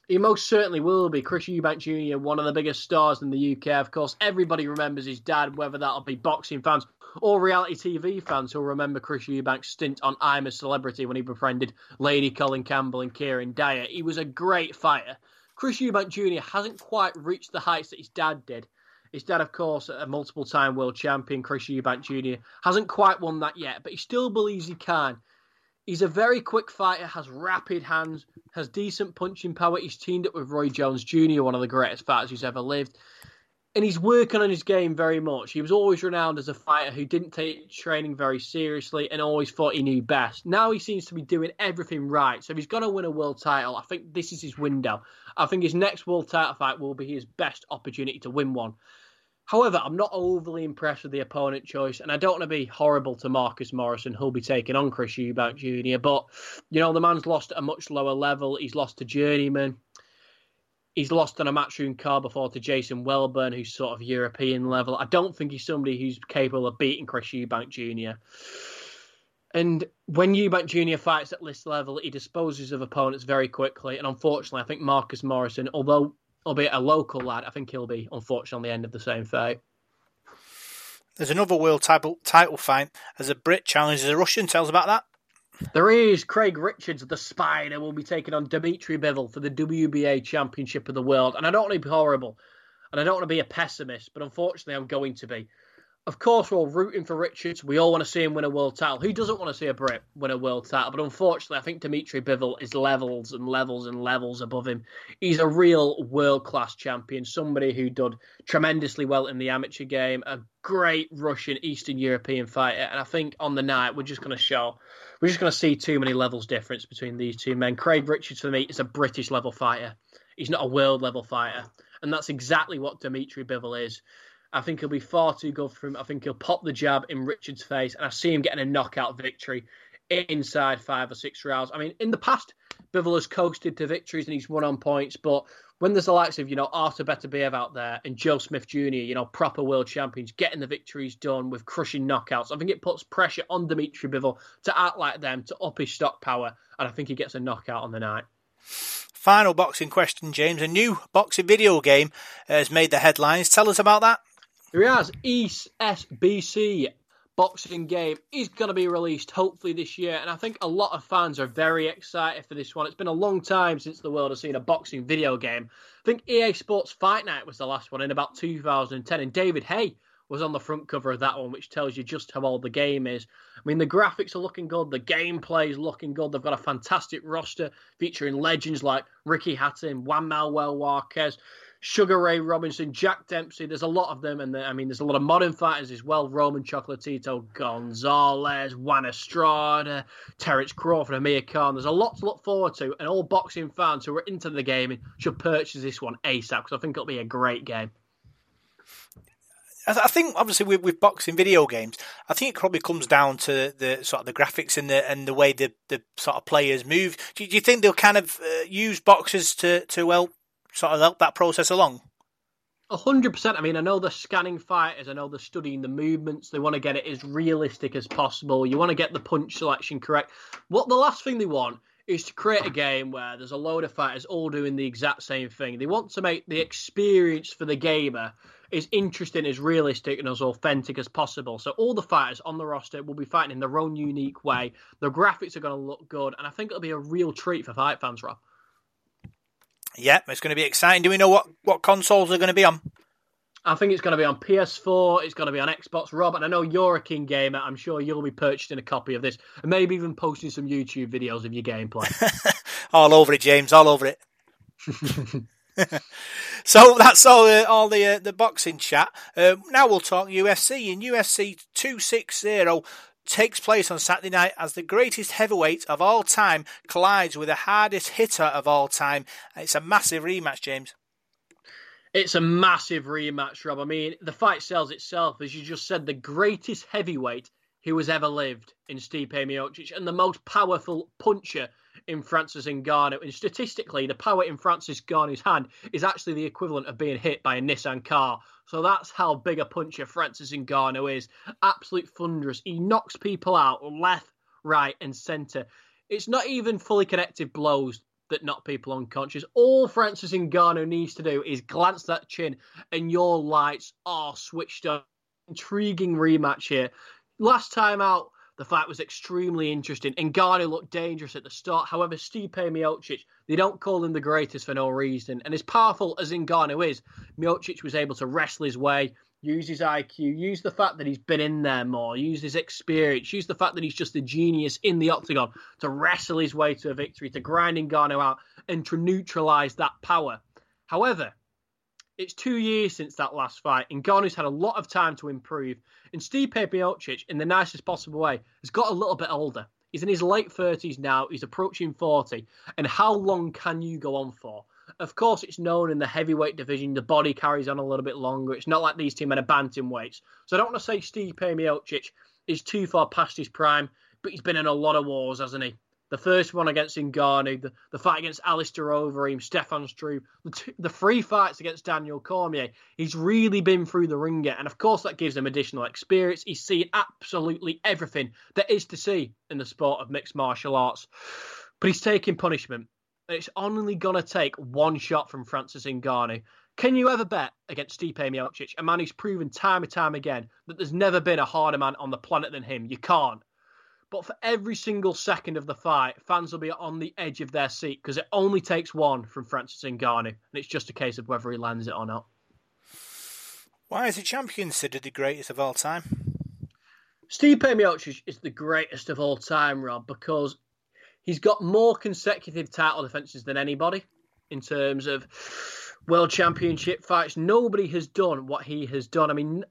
He most certainly will be. Chris Eubank Jr., one of the biggest stars in the UK. Of course, everybody remembers his dad, whether that'll be boxing fans or reality TV fans who'll remember Chris Eubank's stint on I'm a Celebrity when he befriended Lady Colin Campbell and Kieran Dyer. He was a great fighter. Chris Eubank Jr. hasn't quite reached the heights that his dad did. His dad, of course, a multiple time world champion, Chris Eubank Jr., hasn't quite won that yet, but he still believes he can. He's a very quick fighter, has rapid hands, has decent punching power. He's teamed up with Roy Jones Jr., one of the greatest fighters who's ever lived. And he's working on his game very much. He was always renowned as a fighter who didn't take training very seriously and always thought he knew best. Now he seems to be doing everything right. So if he's going to win a world title, I think this is his window. I think his next world title fight will be his best opportunity to win one. However, I'm not overly impressed with the opponent choice, and I don't want to be horrible to Marcus Morrison, who'll be taking on Chris Eubank Jr. But, you know, the man's lost at a much lower level. He's lost to Journeyman. He's lost on a matchroom car before to Jason Welburn, who's sort of European level. I don't think he's somebody who's capable of beating Chris Eubank Jr. And when Eubank Jr. fights at this level, he disposes of opponents very quickly. And unfortunately, I think Marcus Morrison, although albeit a local lad, I think he'll be unfortunately on the end of the same fate. There's another world title title fight as a Brit challenges a Russian. Tell us about that. There is Craig Richards, the Spider, will be taking on Dimitri Bivol for the WBA Championship of the World. And I don't want to be horrible, and I don't want to be a pessimist, but unfortunately, I'm going to be of course, we're all rooting for Richards. We all want to see him win a world title. Who doesn't want to see a Brit win a world title? But unfortunately, I think Dimitri Bivol is levels and levels and levels above him. He's a real world class champion, somebody who did tremendously well in the amateur game, a great Russian Eastern European fighter. And I think on the night, we're just going to show, we're just going to see too many levels difference between these two men. Craig Richards, for me, is a British level fighter, he's not a world level fighter. And that's exactly what Dimitri Bivol is. I think he'll be far too good for him. I think he'll pop the jab in Richard's face, and I see him getting a knockout victory inside five or six rounds. I mean, in the past, Bivol has coasted to victories and he's won on points, but when there's the likes of, you know, Artur Beterbiev out there and Joe Smith Jr., you know, proper world champions, getting the victories done with crushing knockouts, I think it puts pressure on Dimitri Bivol to act like them, to up his stock power, and I think he gets a knockout on the night. Final boxing question, James. A new boxing video game has made the headlines. Tell us about that. Here he has East SBC boxing game is going to be released hopefully this year, and I think a lot of fans are very excited for this one. It's been a long time since the world has seen a boxing video game. I think EA Sports Fight Night was the last one in about 2010, and David Haye was on the front cover of that one, which tells you just how old the game is. I mean, the graphics are looking good, the gameplay is looking good. They've got a fantastic roster featuring legends like Ricky Hatton, Juan Manuel Marquez. Sugar Ray Robinson, Jack Dempsey. There's a lot of them, and I mean, there's a lot of modern fighters as well. Roman Chocolatito, Gonzalez, Juan Estrada, Terence Crawford, Amir Khan. There's a lot to look forward to, and all boxing fans who are into the game should purchase this one ASAP because I think it'll be a great game. I think obviously with, with boxing video games, I think it probably comes down to the sort of the graphics and the and the way the, the sort of players move. Do, do you think they'll kind of uh, use boxers to to help sort of help that process along? Hundred percent. I mean, I know they're scanning fighters. I know they're studying the movements. They want to get it as realistic as possible. You want to get the punch selection correct. What the last thing they want is to create a game where there's a load of fighters all doing the exact same thing. They want to make the experience for the gamer as interesting, as realistic, and as authentic as possible. So all the fighters on the roster will be fighting in their own unique way. The graphics are going to look good, and I think it'll be a real treat for fight fans, Rob. Yeah, it's going to be exciting. Do we know what, what consoles are going to be on? I think it's going to be on PS4. It's going to be on Xbox. Rob, and I know you're a king gamer. I'm sure you'll be purchasing a copy of this, and maybe even posting some YouTube videos of your gameplay. (laughs) all over it, James. All over it. (laughs) so that's all. Uh, all the uh, the boxing chat. Uh, now we'll talk UFC. In UFC two six zero, takes place on Saturday night as the greatest heavyweight of all time collides with the hardest hitter of all time. It's a massive rematch, James. It's a massive rematch, Rob. I mean, the fight sells itself. As you just said, the greatest heavyweight who has ever lived in Stipe Miocic and the most powerful puncher in Francis Ngannou. And statistically, the power in Francis Ngannou's hand is actually the equivalent of being hit by a Nissan car. So that's how big a puncher Francis Ngannou is. Absolute thunderous. He knocks people out left, right, and centre. It's not even fully connected blows that knock people unconscious. All Francis Ngannou needs to do is glance that chin, and your lights are switched on. Intriguing rematch here. Last time out, the fight was extremely interesting. Ngannou looked dangerous at the start. However, Stipe Miocic, they don't call him the greatest for no reason. And as powerful as Ngannou is, Miocic was able to wrestle his way, use his IQ, use the fact that he's been in there more, use his experience, use the fact that he's just a genius in the octagon to wrestle his way to a victory, to grind Ngannou out, and to neutralise that power. However, it's two years since that last fight, and Ngannou's had a lot of time to improve. And Stipe Miocic, in the nicest possible way, has got a little bit older. He's in his late 30s now. He's approaching 40. And how long can you go on for? Of course, it's known in the heavyweight division, the body carries on a little bit longer. It's not like these two men are bantam weights. So I don't want to say Stipe Miocic is too far past his prime, but he's been in a lot of wars, hasn't he? The first one against Ngannou, the, the fight against Alistair Overeem, Stefan Struve, the, two, the three fights against Daniel Cormier. He's really been through the ringer, and of course that gives him additional experience. He's seen absolutely everything there is to see in the sport of mixed martial arts, but he's taking punishment. It's only going to take one shot from Francis Ngannou. Can you ever bet against Stipe Miocic, a man who's proven time and time again that there's never been a harder man on the planet than him? You can't. But for every single second of the fight, fans will be on the edge of their seat because it only takes one from Francis Ngannou, and it's just a case of whether he lands it or not. Why is the champion considered the greatest of all time? Stipe Miocic is the greatest of all time, Rob, because he's got more consecutive title defenses than anybody in terms of world championship fights. Nobody has done what he has done. I mean,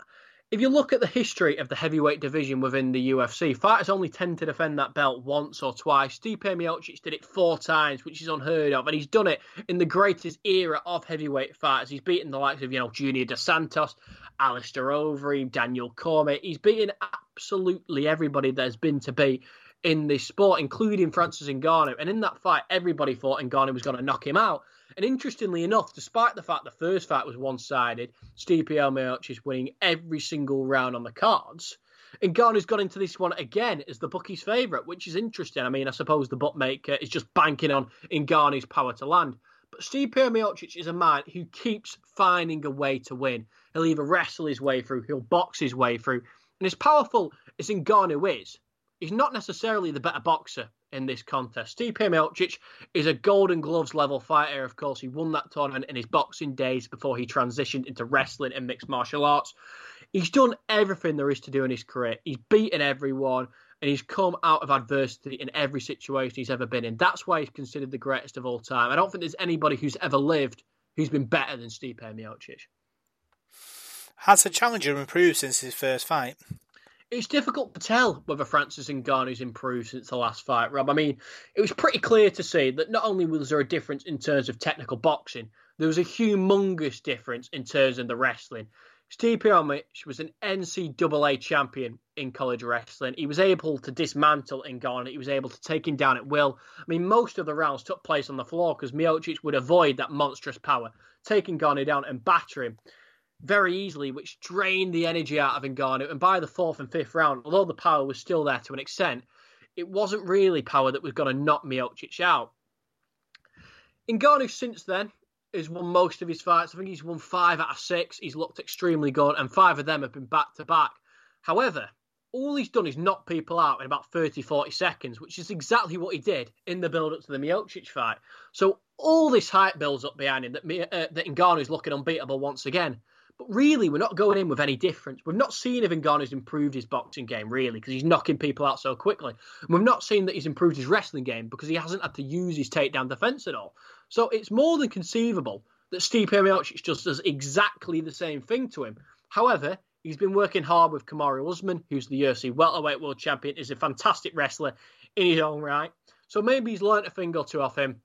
if you look at the history of the heavyweight division within the UFC, fighters only tend to defend that belt once or twice. Stipe Miocic did it four times, which is unheard of, and he's done it in the greatest era of heavyweight fighters. He's beaten the likes of, you know, Junior Dos Santos, Alistair Overeem, Daniel Cormier. He's beaten absolutely everybody there's been to be in this sport, including Francis Ngannou. And in that fight, everybody thought Ngannou was going to knock him out. And interestingly enough, despite the fact the first fight was one-sided, Stipe Miocic is winning every single round on the cards. Ngannou's got into this one again as the bookie's favourite, which is interesting. I mean, I suppose the bookmaker is just banking on Ngannou's power to land. But Stipe Miocic is a man who keeps finding a way to win. He'll either wrestle his way through, he'll box his way through. And as powerful as Ngannou is, he's not necessarily the better boxer in this contest. Stipe Miocic is a Golden Gloves level fighter. Of course, he won that tournament in his boxing days before he transitioned into wrestling and mixed martial arts. He's done everything there is to do in his career. He's beaten everyone and he's come out of adversity in every situation he's ever been in. That's why he's considered the greatest of all time. I don't think there's anybody who's ever lived who's been better than Stipe Miocic. Has the challenger improved since his first fight? It's difficult to tell whether Francis Ngannou's improved since the last fight, Rob. I mean, it was pretty clear to see that not only was there a difference in terms of technical boxing, there was a humongous difference in terms of the wrestling. Stipe Miocic was an NCAA champion in college wrestling. He was able to dismantle Ngannou. He was able to take him down at will. I mean, most of the rounds took place on the floor because Miocic would avoid that monstrous power, taking Ngannou down and batter him very easily, which drained the energy out of Ngannou. And by the fourth and fifth round, although the power was still there to an extent, it wasn't really power that was going to knock Miocic out. Ngannou since then has won most of his fights. I think he's won five out of six. He's looked extremely good, and five of them have been back to back. However, all he's done is knock people out in about 30, 40 seconds, which is exactly what he did in the build up to the Miocic fight. So all this hype builds up behind him that, uh, that Ngannou is looking unbeatable once again. But really, we're not going in with any difference. We've not seen if Ngannou's improved his boxing game, really, because he's knocking people out so quickly. And we've not seen that he's improved his wrestling game because he hasn't had to use his takedown defense at all. So it's more than conceivable that Stipe Miocic just does exactly the same thing to him. However, he's been working hard with Kamaru Usman, who's the UFC welterweight world champion, is a fantastic wrestler in his own right. So maybe he's learnt a thing or two off him.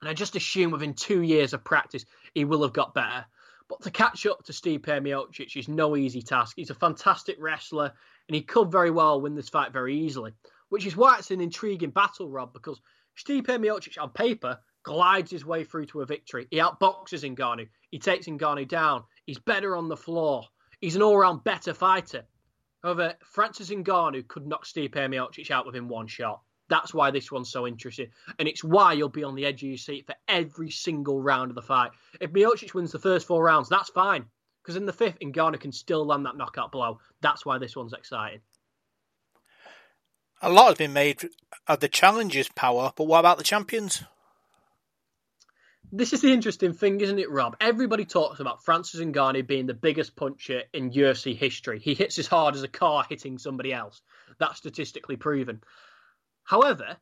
And I just assume within two years of practice, he will have got better. But to catch up to Stipe Miocic is no easy task. He's a fantastic wrestler, and he could very well win this fight very easily. Which is why it's an intriguing battle, Rob, because Stipe Miocic on paper glides his way through to a victory. He outboxes Ngannou. He takes Ngannou down. He's better on the floor. He's an all-round better fighter. However, Francis Ngannou could knock Stipe Miocic out within one shot. That's why this one's so interesting. And it's why you'll be on the edge of your seat for every single round of the fight. If Miocic wins the first four rounds, that's fine. Because in the fifth, Ngannou can still land that knockout blow. That's why this one's exciting. A lot has been made of the challengers' power, but what about the champions? This is the interesting thing, isn't it, Rob? Everybody talks about Francis Ngannou being the biggest puncher in UFC history. He hits as hard as a car hitting somebody else. That's statistically proven. However,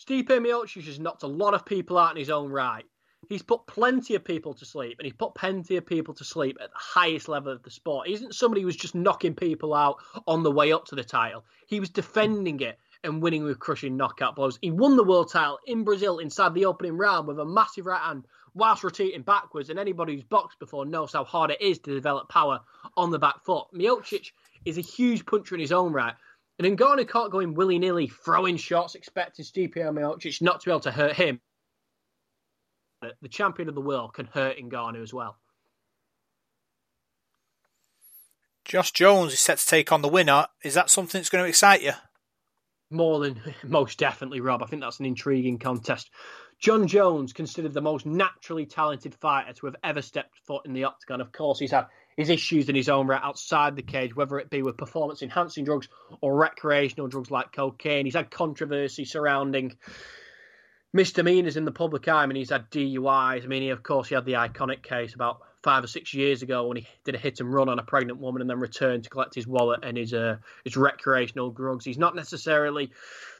Stipe Miocic has knocked a lot of people out in his own right. He's put plenty of people to sleep, and he's put plenty of people to sleep at the highest level of the sport. He isn't somebody who was just knocking people out on the way up to the title. He was defending it and winning with crushing knockout blows. He won the world title in Brazil inside the opening round with a massive right hand whilst rotating backwards. And anybody who's boxed before knows how hard it is to develop power on the back foot. Miocic is a huge puncher in his own right. And Ngannou can't go in willy nilly throwing shots, expecting Stipe Miocic not to be able to hurt him. The champion of the world can hurt Ngannou as well. Jon Jones is set to take on the winner. Is that something that's going to excite you? More than (laughs) most definitely, Rob. I think that's an intriguing contest. Jon Jones, considered the most naturally talented fighter to have ever stepped foot in the octagon. Of course, he's had his issues in his own right outside the cage, whether it be with performance enhancing drugs or recreational drugs like cocaine. He's had controversy surrounding misdemeanors in the public eye. I mean, he's had DUIs. I mean, he, of course, he had the iconic case about five or six years ago when he did a hit and run on a pregnant woman and then returned to collect his wallet and his uh, his recreational drugs. He's not necessarily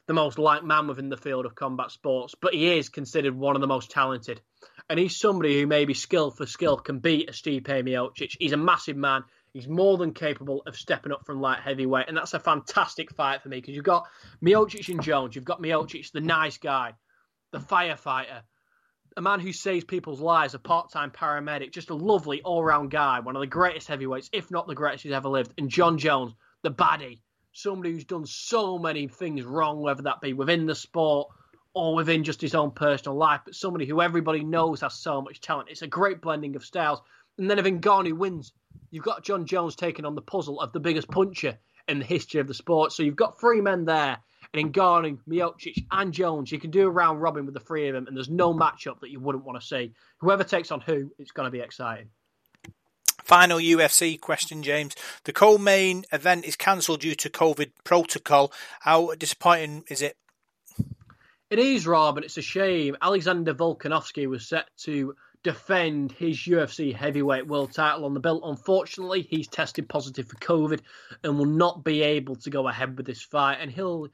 the most liked man within the field of combat sports, but he is considered one of the most talented. And he's somebody who maybe skill for skill can beat a Stipe Miocic. He's a massive man. He's more than capable of stepping up from light heavyweight, and that's a fantastic fight for me because you've got Miocic and Jones. You've got Miocic, the nice guy, the firefighter, a man who saves people's lives, a part-time paramedic, just a lovely all-round guy, one of the greatest heavyweights, if not the greatest who's ever lived. And Jon Jones, the baddie, somebody who's done so many things wrong, whether that be within the sport or within just his own personal life, but somebody who everybody knows has so much talent. It's a great blending of styles. And then if Ngannou wins, you've got Jon Jones taking on the puzzle of the biggest puncher in the history of the sport. So you've got three men there and Ngannou, Miocic, and Jones, you can do a round robin with the three of them, and there's no matchup that you wouldn't want to see. Whoever takes on who, it's going to be exciting. Final UFC question, James. The co-main event is cancelled due to COVID protocol. How disappointing is it? It is, Rob, and it's a shame. Alexander Volkanovski was set to defend his UFC heavyweight world title on the belt. Unfortunately, he's tested positive for COVID and will not be able to go ahead with this fight. And he'll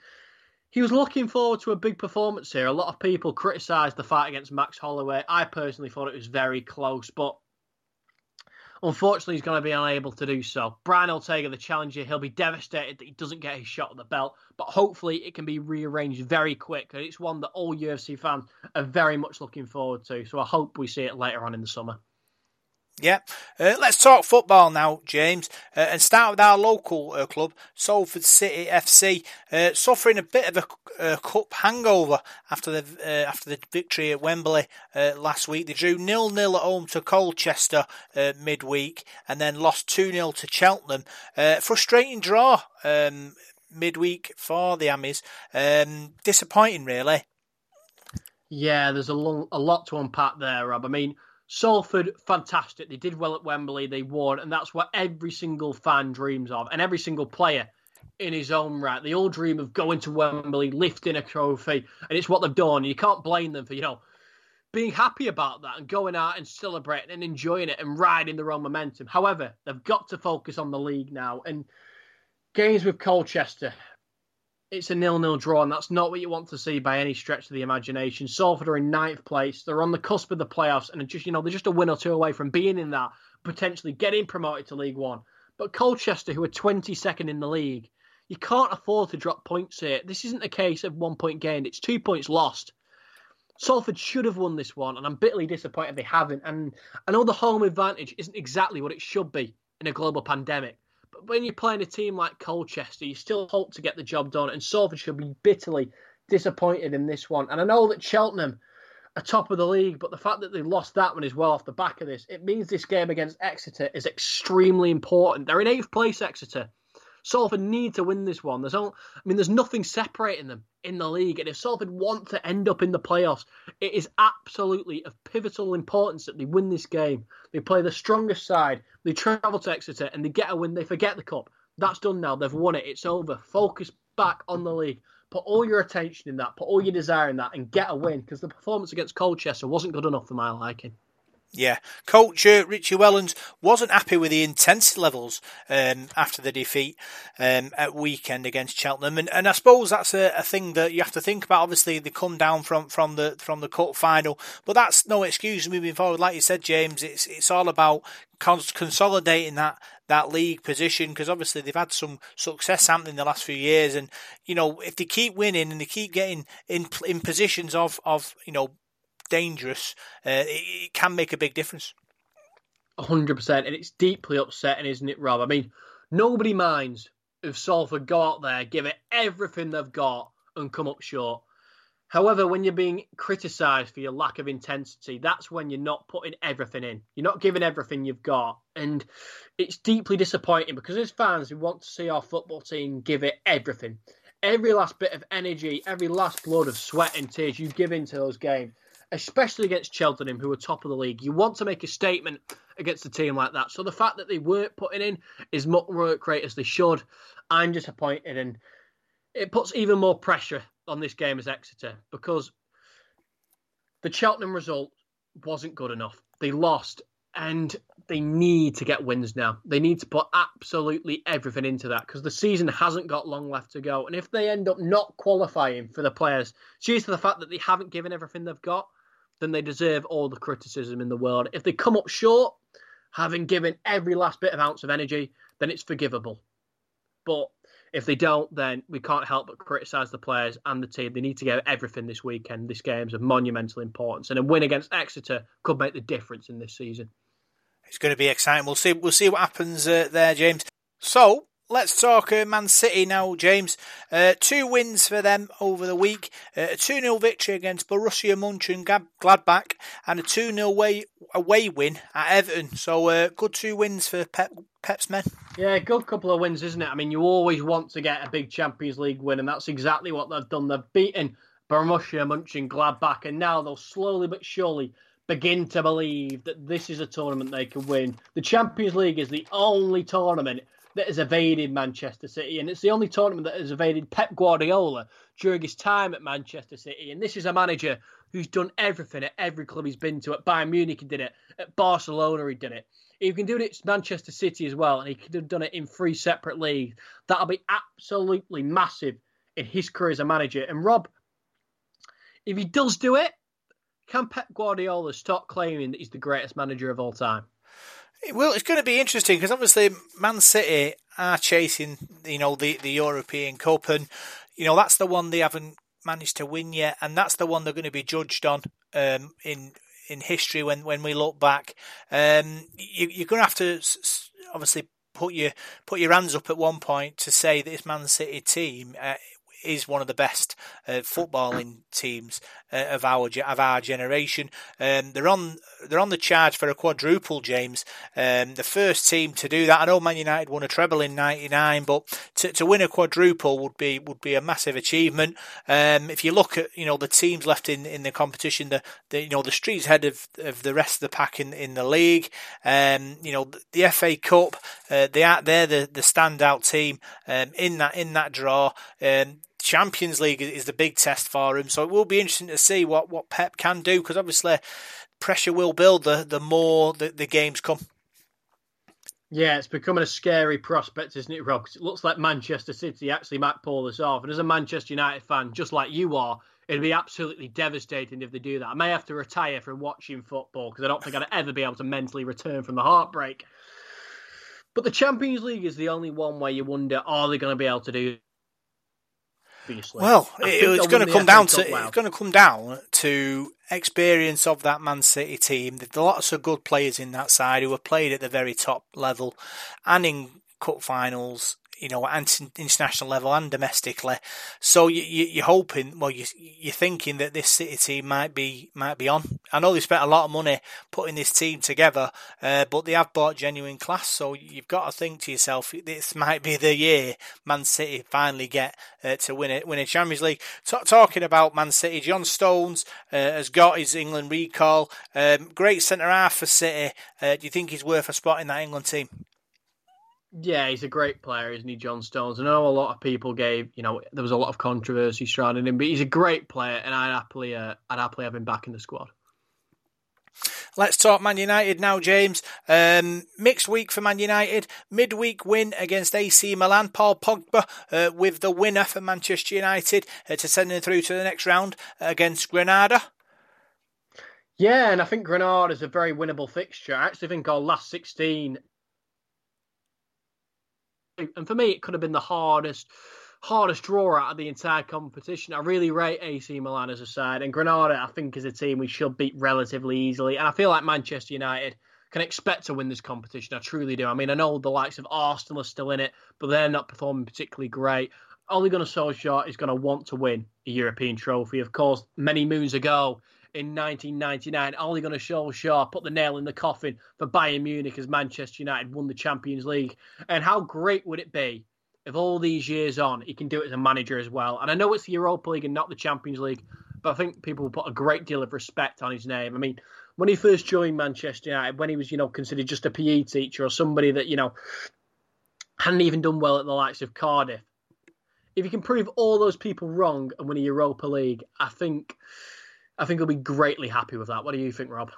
he was looking forward to a big performance here. A lot of people criticised the fight against Max Holloway. I personally thought it was very close, but unfortunately, he's going to be unable to do so. Brian Ortega, the challenger, he'll be devastated that he doesn't get his shot at the belt, but hopefully it can be rearranged very quick. And it's one that all UFC fans are very much looking forward to. So I hope we see it later on in the summer. Yeah, uh, let's talk football now, James, uh, and start with our local uh, club, Salford City FC, uh, suffering a bit of a cup hangover after the uh, after the victory at Wembley uh, last week. They drew nil nil at home to Colchester midweek, and then lost two 0 to Cheltenham. frustrating draw um, midweek for the Ammies. Um, disappointing, really. Yeah, there's a, long, a lot to unpack there, Rob. I mean Salford, fantastic. They did well at Wembley. They won, and that's what every single fan dreams of, and every single player in his own right. They all dream of going to Wembley, lifting a trophy, and it's what they've done. You can't blame them for you know being happy about that and going out and celebrating and enjoying it and riding their own momentum. However, they've got to focus on the league now and games with Colchester it's a nil-nil draw, and that's not what you want to see by any stretch of the imagination. Salford are in ninth place; they're on the cusp of the playoffs, and just you know they're just a win or two away from being in that, potentially getting promoted to League One. But Colchester, who are 22nd in the league, you can't afford to drop points here. This isn't a case of one point gained; it's two points lost. Salford should have won this one, and I'm bitterly disappointed they haven't. And I know the home advantage isn't exactly what it should be in a global pandemic when you're playing a team like Colchester, you still hope to get the job done, and Salford should be bitterly disappointed in this one. And I know that Cheltenham are top of the league, but the fact that they lost that one as well off the back of this, it means this game against Exeter is extremely important. They're in eighth place, Exeter. Salford need to win this one. There's all, I mean, there's nothing separating them in the league. And if Salford want to end up in the playoffs, it is absolutely of pivotal importance that they win this game. They play the strongest side. They travel to Exeter and they get a win. They forget the cup. That's done now. They've won it. It's over. Focus back on the league. Put all your attention in that. Put all your desire in that, and get a win because the performance against Colchester wasn't good enough for my liking. Yeah, coach uh, Richie Wellens wasn't happy with the intensity levels um, after the defeat um, at weekend against Cheltenham, and, and I suppose that's a, a, thing that you have to think about. Obviously, they come down from, from the from the cup final, but that's no excuse moving forward. Like you said, James, it's it's all about cons- consolidating that that league position because obviously they've had some success happening in the last few years, and you know if they keep winning and they keep getting in in positions of of you know dangerous, uh, it, it, can make a big difference. 100%. And it's deeply upsetting, isn't it, Rob? I mean, nobody minds if Salford go out there, give it everything they've got, and come up short. However, when you're being criticised for your lack of intensity, that's when you're not putting everything in. You're not giving everything you've got. And it's deeply disappointing because as fans, we want to see our football team give it everything. Every last bit of energy, every last blood of sweat and tears you give into those games, especially against Cheltenham, who are top of the league. You want to make a statement against a team like that. So the fact that they weren't putting in as much work rate as they should, I'm disappointed. And it puts even more pressure on this game as Exeter because the Cheltenham result wasn't good enough. They lost and they need to get wins now. They need to put absolutely everything into that because the season hasn't got long left to go. And if they end up not qualifying for the players, due to the fact that they haven't given everything they've got, then they deserve all the criticism in the world. If they come up short, having given every last bit of ounce of energy, then it's forgivable. But if they don't, then we can't help but criticise the players and the team. They need to get everything this weekend. This game's of monumental importance, and a win against Exeter could make the difference in this season. It's going to be exciting. We'll see. We'll see what happens uh, there, James. So let's talk uh, Man City now, James. Uh, two wins for them over the week. Uh, a 2 0 victory against Borussia Mönchengladbach and a 2 0 away, away win at Everton. So, uh, good two wins for Pep, Pep's men. Yeah, good couple of wins, isn't it? I mean, you always want to get a big Champions League win, and that's exactly what they've done. They've beaten Borussia Mönchengladbach, and now they'll slowly but surely begin to believe that this is a tournament they can win. The Champions League is the only tournament that has evaded Manchester City, and it's the only tournament that has evaded Pep Guardiola during his time at Manchester City. And this is a manager who's done everything at every club he's been to. At Bayern Munich, he did it. At Barcelona, he did it. He can do it at Manchester City as well, and he could have done it in three separate leagues, that'll be absolutely massive in his career as a manager. And Rob, if he does do it, can Pep Guardiola stop claiming that he's the greatest manager of all time? Well, it's going to be interesting because obviously Man City are chasing, you know, the, the European Cup, and you know that's the one they haven't managed to win yet, and that's the one they're going to be judged on um, in in history when, when we look back. Um, you, are going to have to obviously put your put your hands up at one point to say that this Man City team uh, is one of the best uh, footballing teams uh, of our of our generation. Um, they're on they're on the charge for a quadruple, James. Um, the first team to do that. I know Man United won a treble in '99, but to, to win a quadruple would be would be a massive achievement. Um, if you look at you know the teams left in, in the competition, the, the you know the streets head of, of the rest of the pack in, in the league. Um, you know the, the FA Cup, uh, they are they're the, the standout team um, in that in that draw. Um, Champions League is the big test for him. So it will be interesting to see what, what Pep can do because obviously pressure will build the, the more the, the games come. Yeah, it's becoming a scary prospect, isn't it, Rob? Because it looks like Manchester City actually might pull this off. And as a Manchester United fan, just like you are, it'd be absolutely devastating if they do that. I may have to retire from watching football because I don't think I'd ever be able to mentally return from the heartbreak. But the Champions League is the only one where you wonder, are they going to be able to do obviously. Well, it, it's going to come down to it's going to come down to experience of that Man City team. There's lots of good players in that side who have played at the very top level and in cup finals you know, at international level and domestically. So you, you, are hoping, well, you, you're thinking that this City team might be might be on. I know they spent a lot of money putting this team together, uh, but they have bought genuine class. So you've got to think to yourself, this might be the year Man City finally get uh, to win it, win a Champions League. T- talking about Man City, John Stones uh, has got his England recall. Um, great centre half for City. Uh, do you think he's worth a spot in that England team? Yeah, he's a great player, isn't he, John Stones? I know a lot of people gave, you know, there was a lot of controversy surrounding him, but he's a great player, and I'd happily, uh, I'd happily have him back in the squad. Let's talk Man United now, James. Um, mixed week for Man United. Midweek win against AC Milan. Paul Pogba uh, with the winner for Manchester United uh, to send them through to the next round against Granada. Yeah, and I think Granada is a very winnable fixture. I actually think our last 16 and for me, it could have been the hardest hardest draw out of the entire competition. I really rate AC Milan as a side, and Granada, I think, is a team we should beat relatively easily. And I feel like Manchester United can expect to win this competition. I truly do. I mean, I know the likes of Arsenal are still in it, but they're not performing particularly great. Ole Gunnar Solskjaer is going to want to win a European trophy. Of course, many moons ago in 1999, Ole Gunnar Solskjaer put the nail in the coffin for Bayern Munich as Manchester United won the Champions League. And how great would it be if all these years on he can do it as a manager as well? And I know it's the Europa League and not the Champions League, but I think people will put a great deal of respect on his name. I mean, when he first joined Manchester United, when he was, you know, considered just a PE teacher or somebody that, you know, hadn't even done well at the likes of Cardiff, if you can prove all those people wrong and win a Europa League, I think I think he'll be greatly happy with that. What do you think, Rob?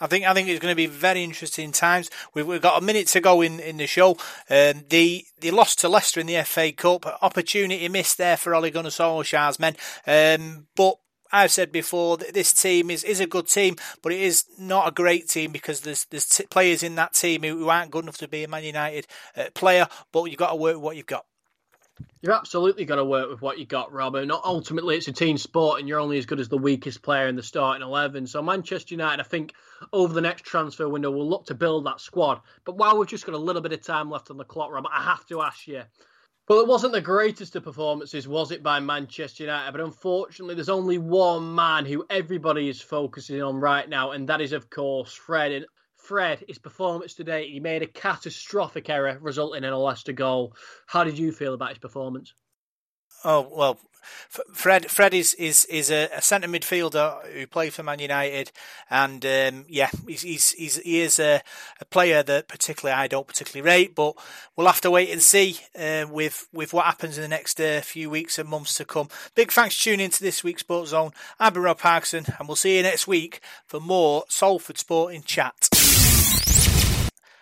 I think I think it's going to be very interesting times. We've, we've got a minute to go in, in the show. Um, the the loss to Leicester in the FA Cup opportunity missed there for Ole Gunnar Solskjaer's men. Um, but I've said before that this team is, is a good team, but it is not a great team because there's there's t- players in that team who, who aren't good enough to be a Man United uh, player. But you've got to work with what you've got. You've absolutely got to work with what you got, Rob. And ultimately, it's a team sport, and you're only as good as the weakest player in the starting eleven. So Manchester United, I think, over the next transfer window, will look to build that squad. But while we've just got a little bit of time left on the clock, Rob, I have to ask you. Well, it wasn't the greatest of performances, was it, by Manchester United? But unfortunately, there's only one man who everybody is focusing on right now, and that is, of course, Fred. And Fred, his performance today, he made a catastrophic error resulting in a Leicester goal. How did you feel about his performance? Oh well, Fred Fred is is is a, a centre midfielder who played for Man United, and um, yeah, he's, he's, he's he is a, a, player that particularly I don't particularly rate, but we'll have to wait and see uh, with with what happens in the next uh, few weeks and months to come. Big thanks for tuning into this week's Sports Zone. I've been Rob Parkinson, and we'll see you next week for more Salford Sporting Chat.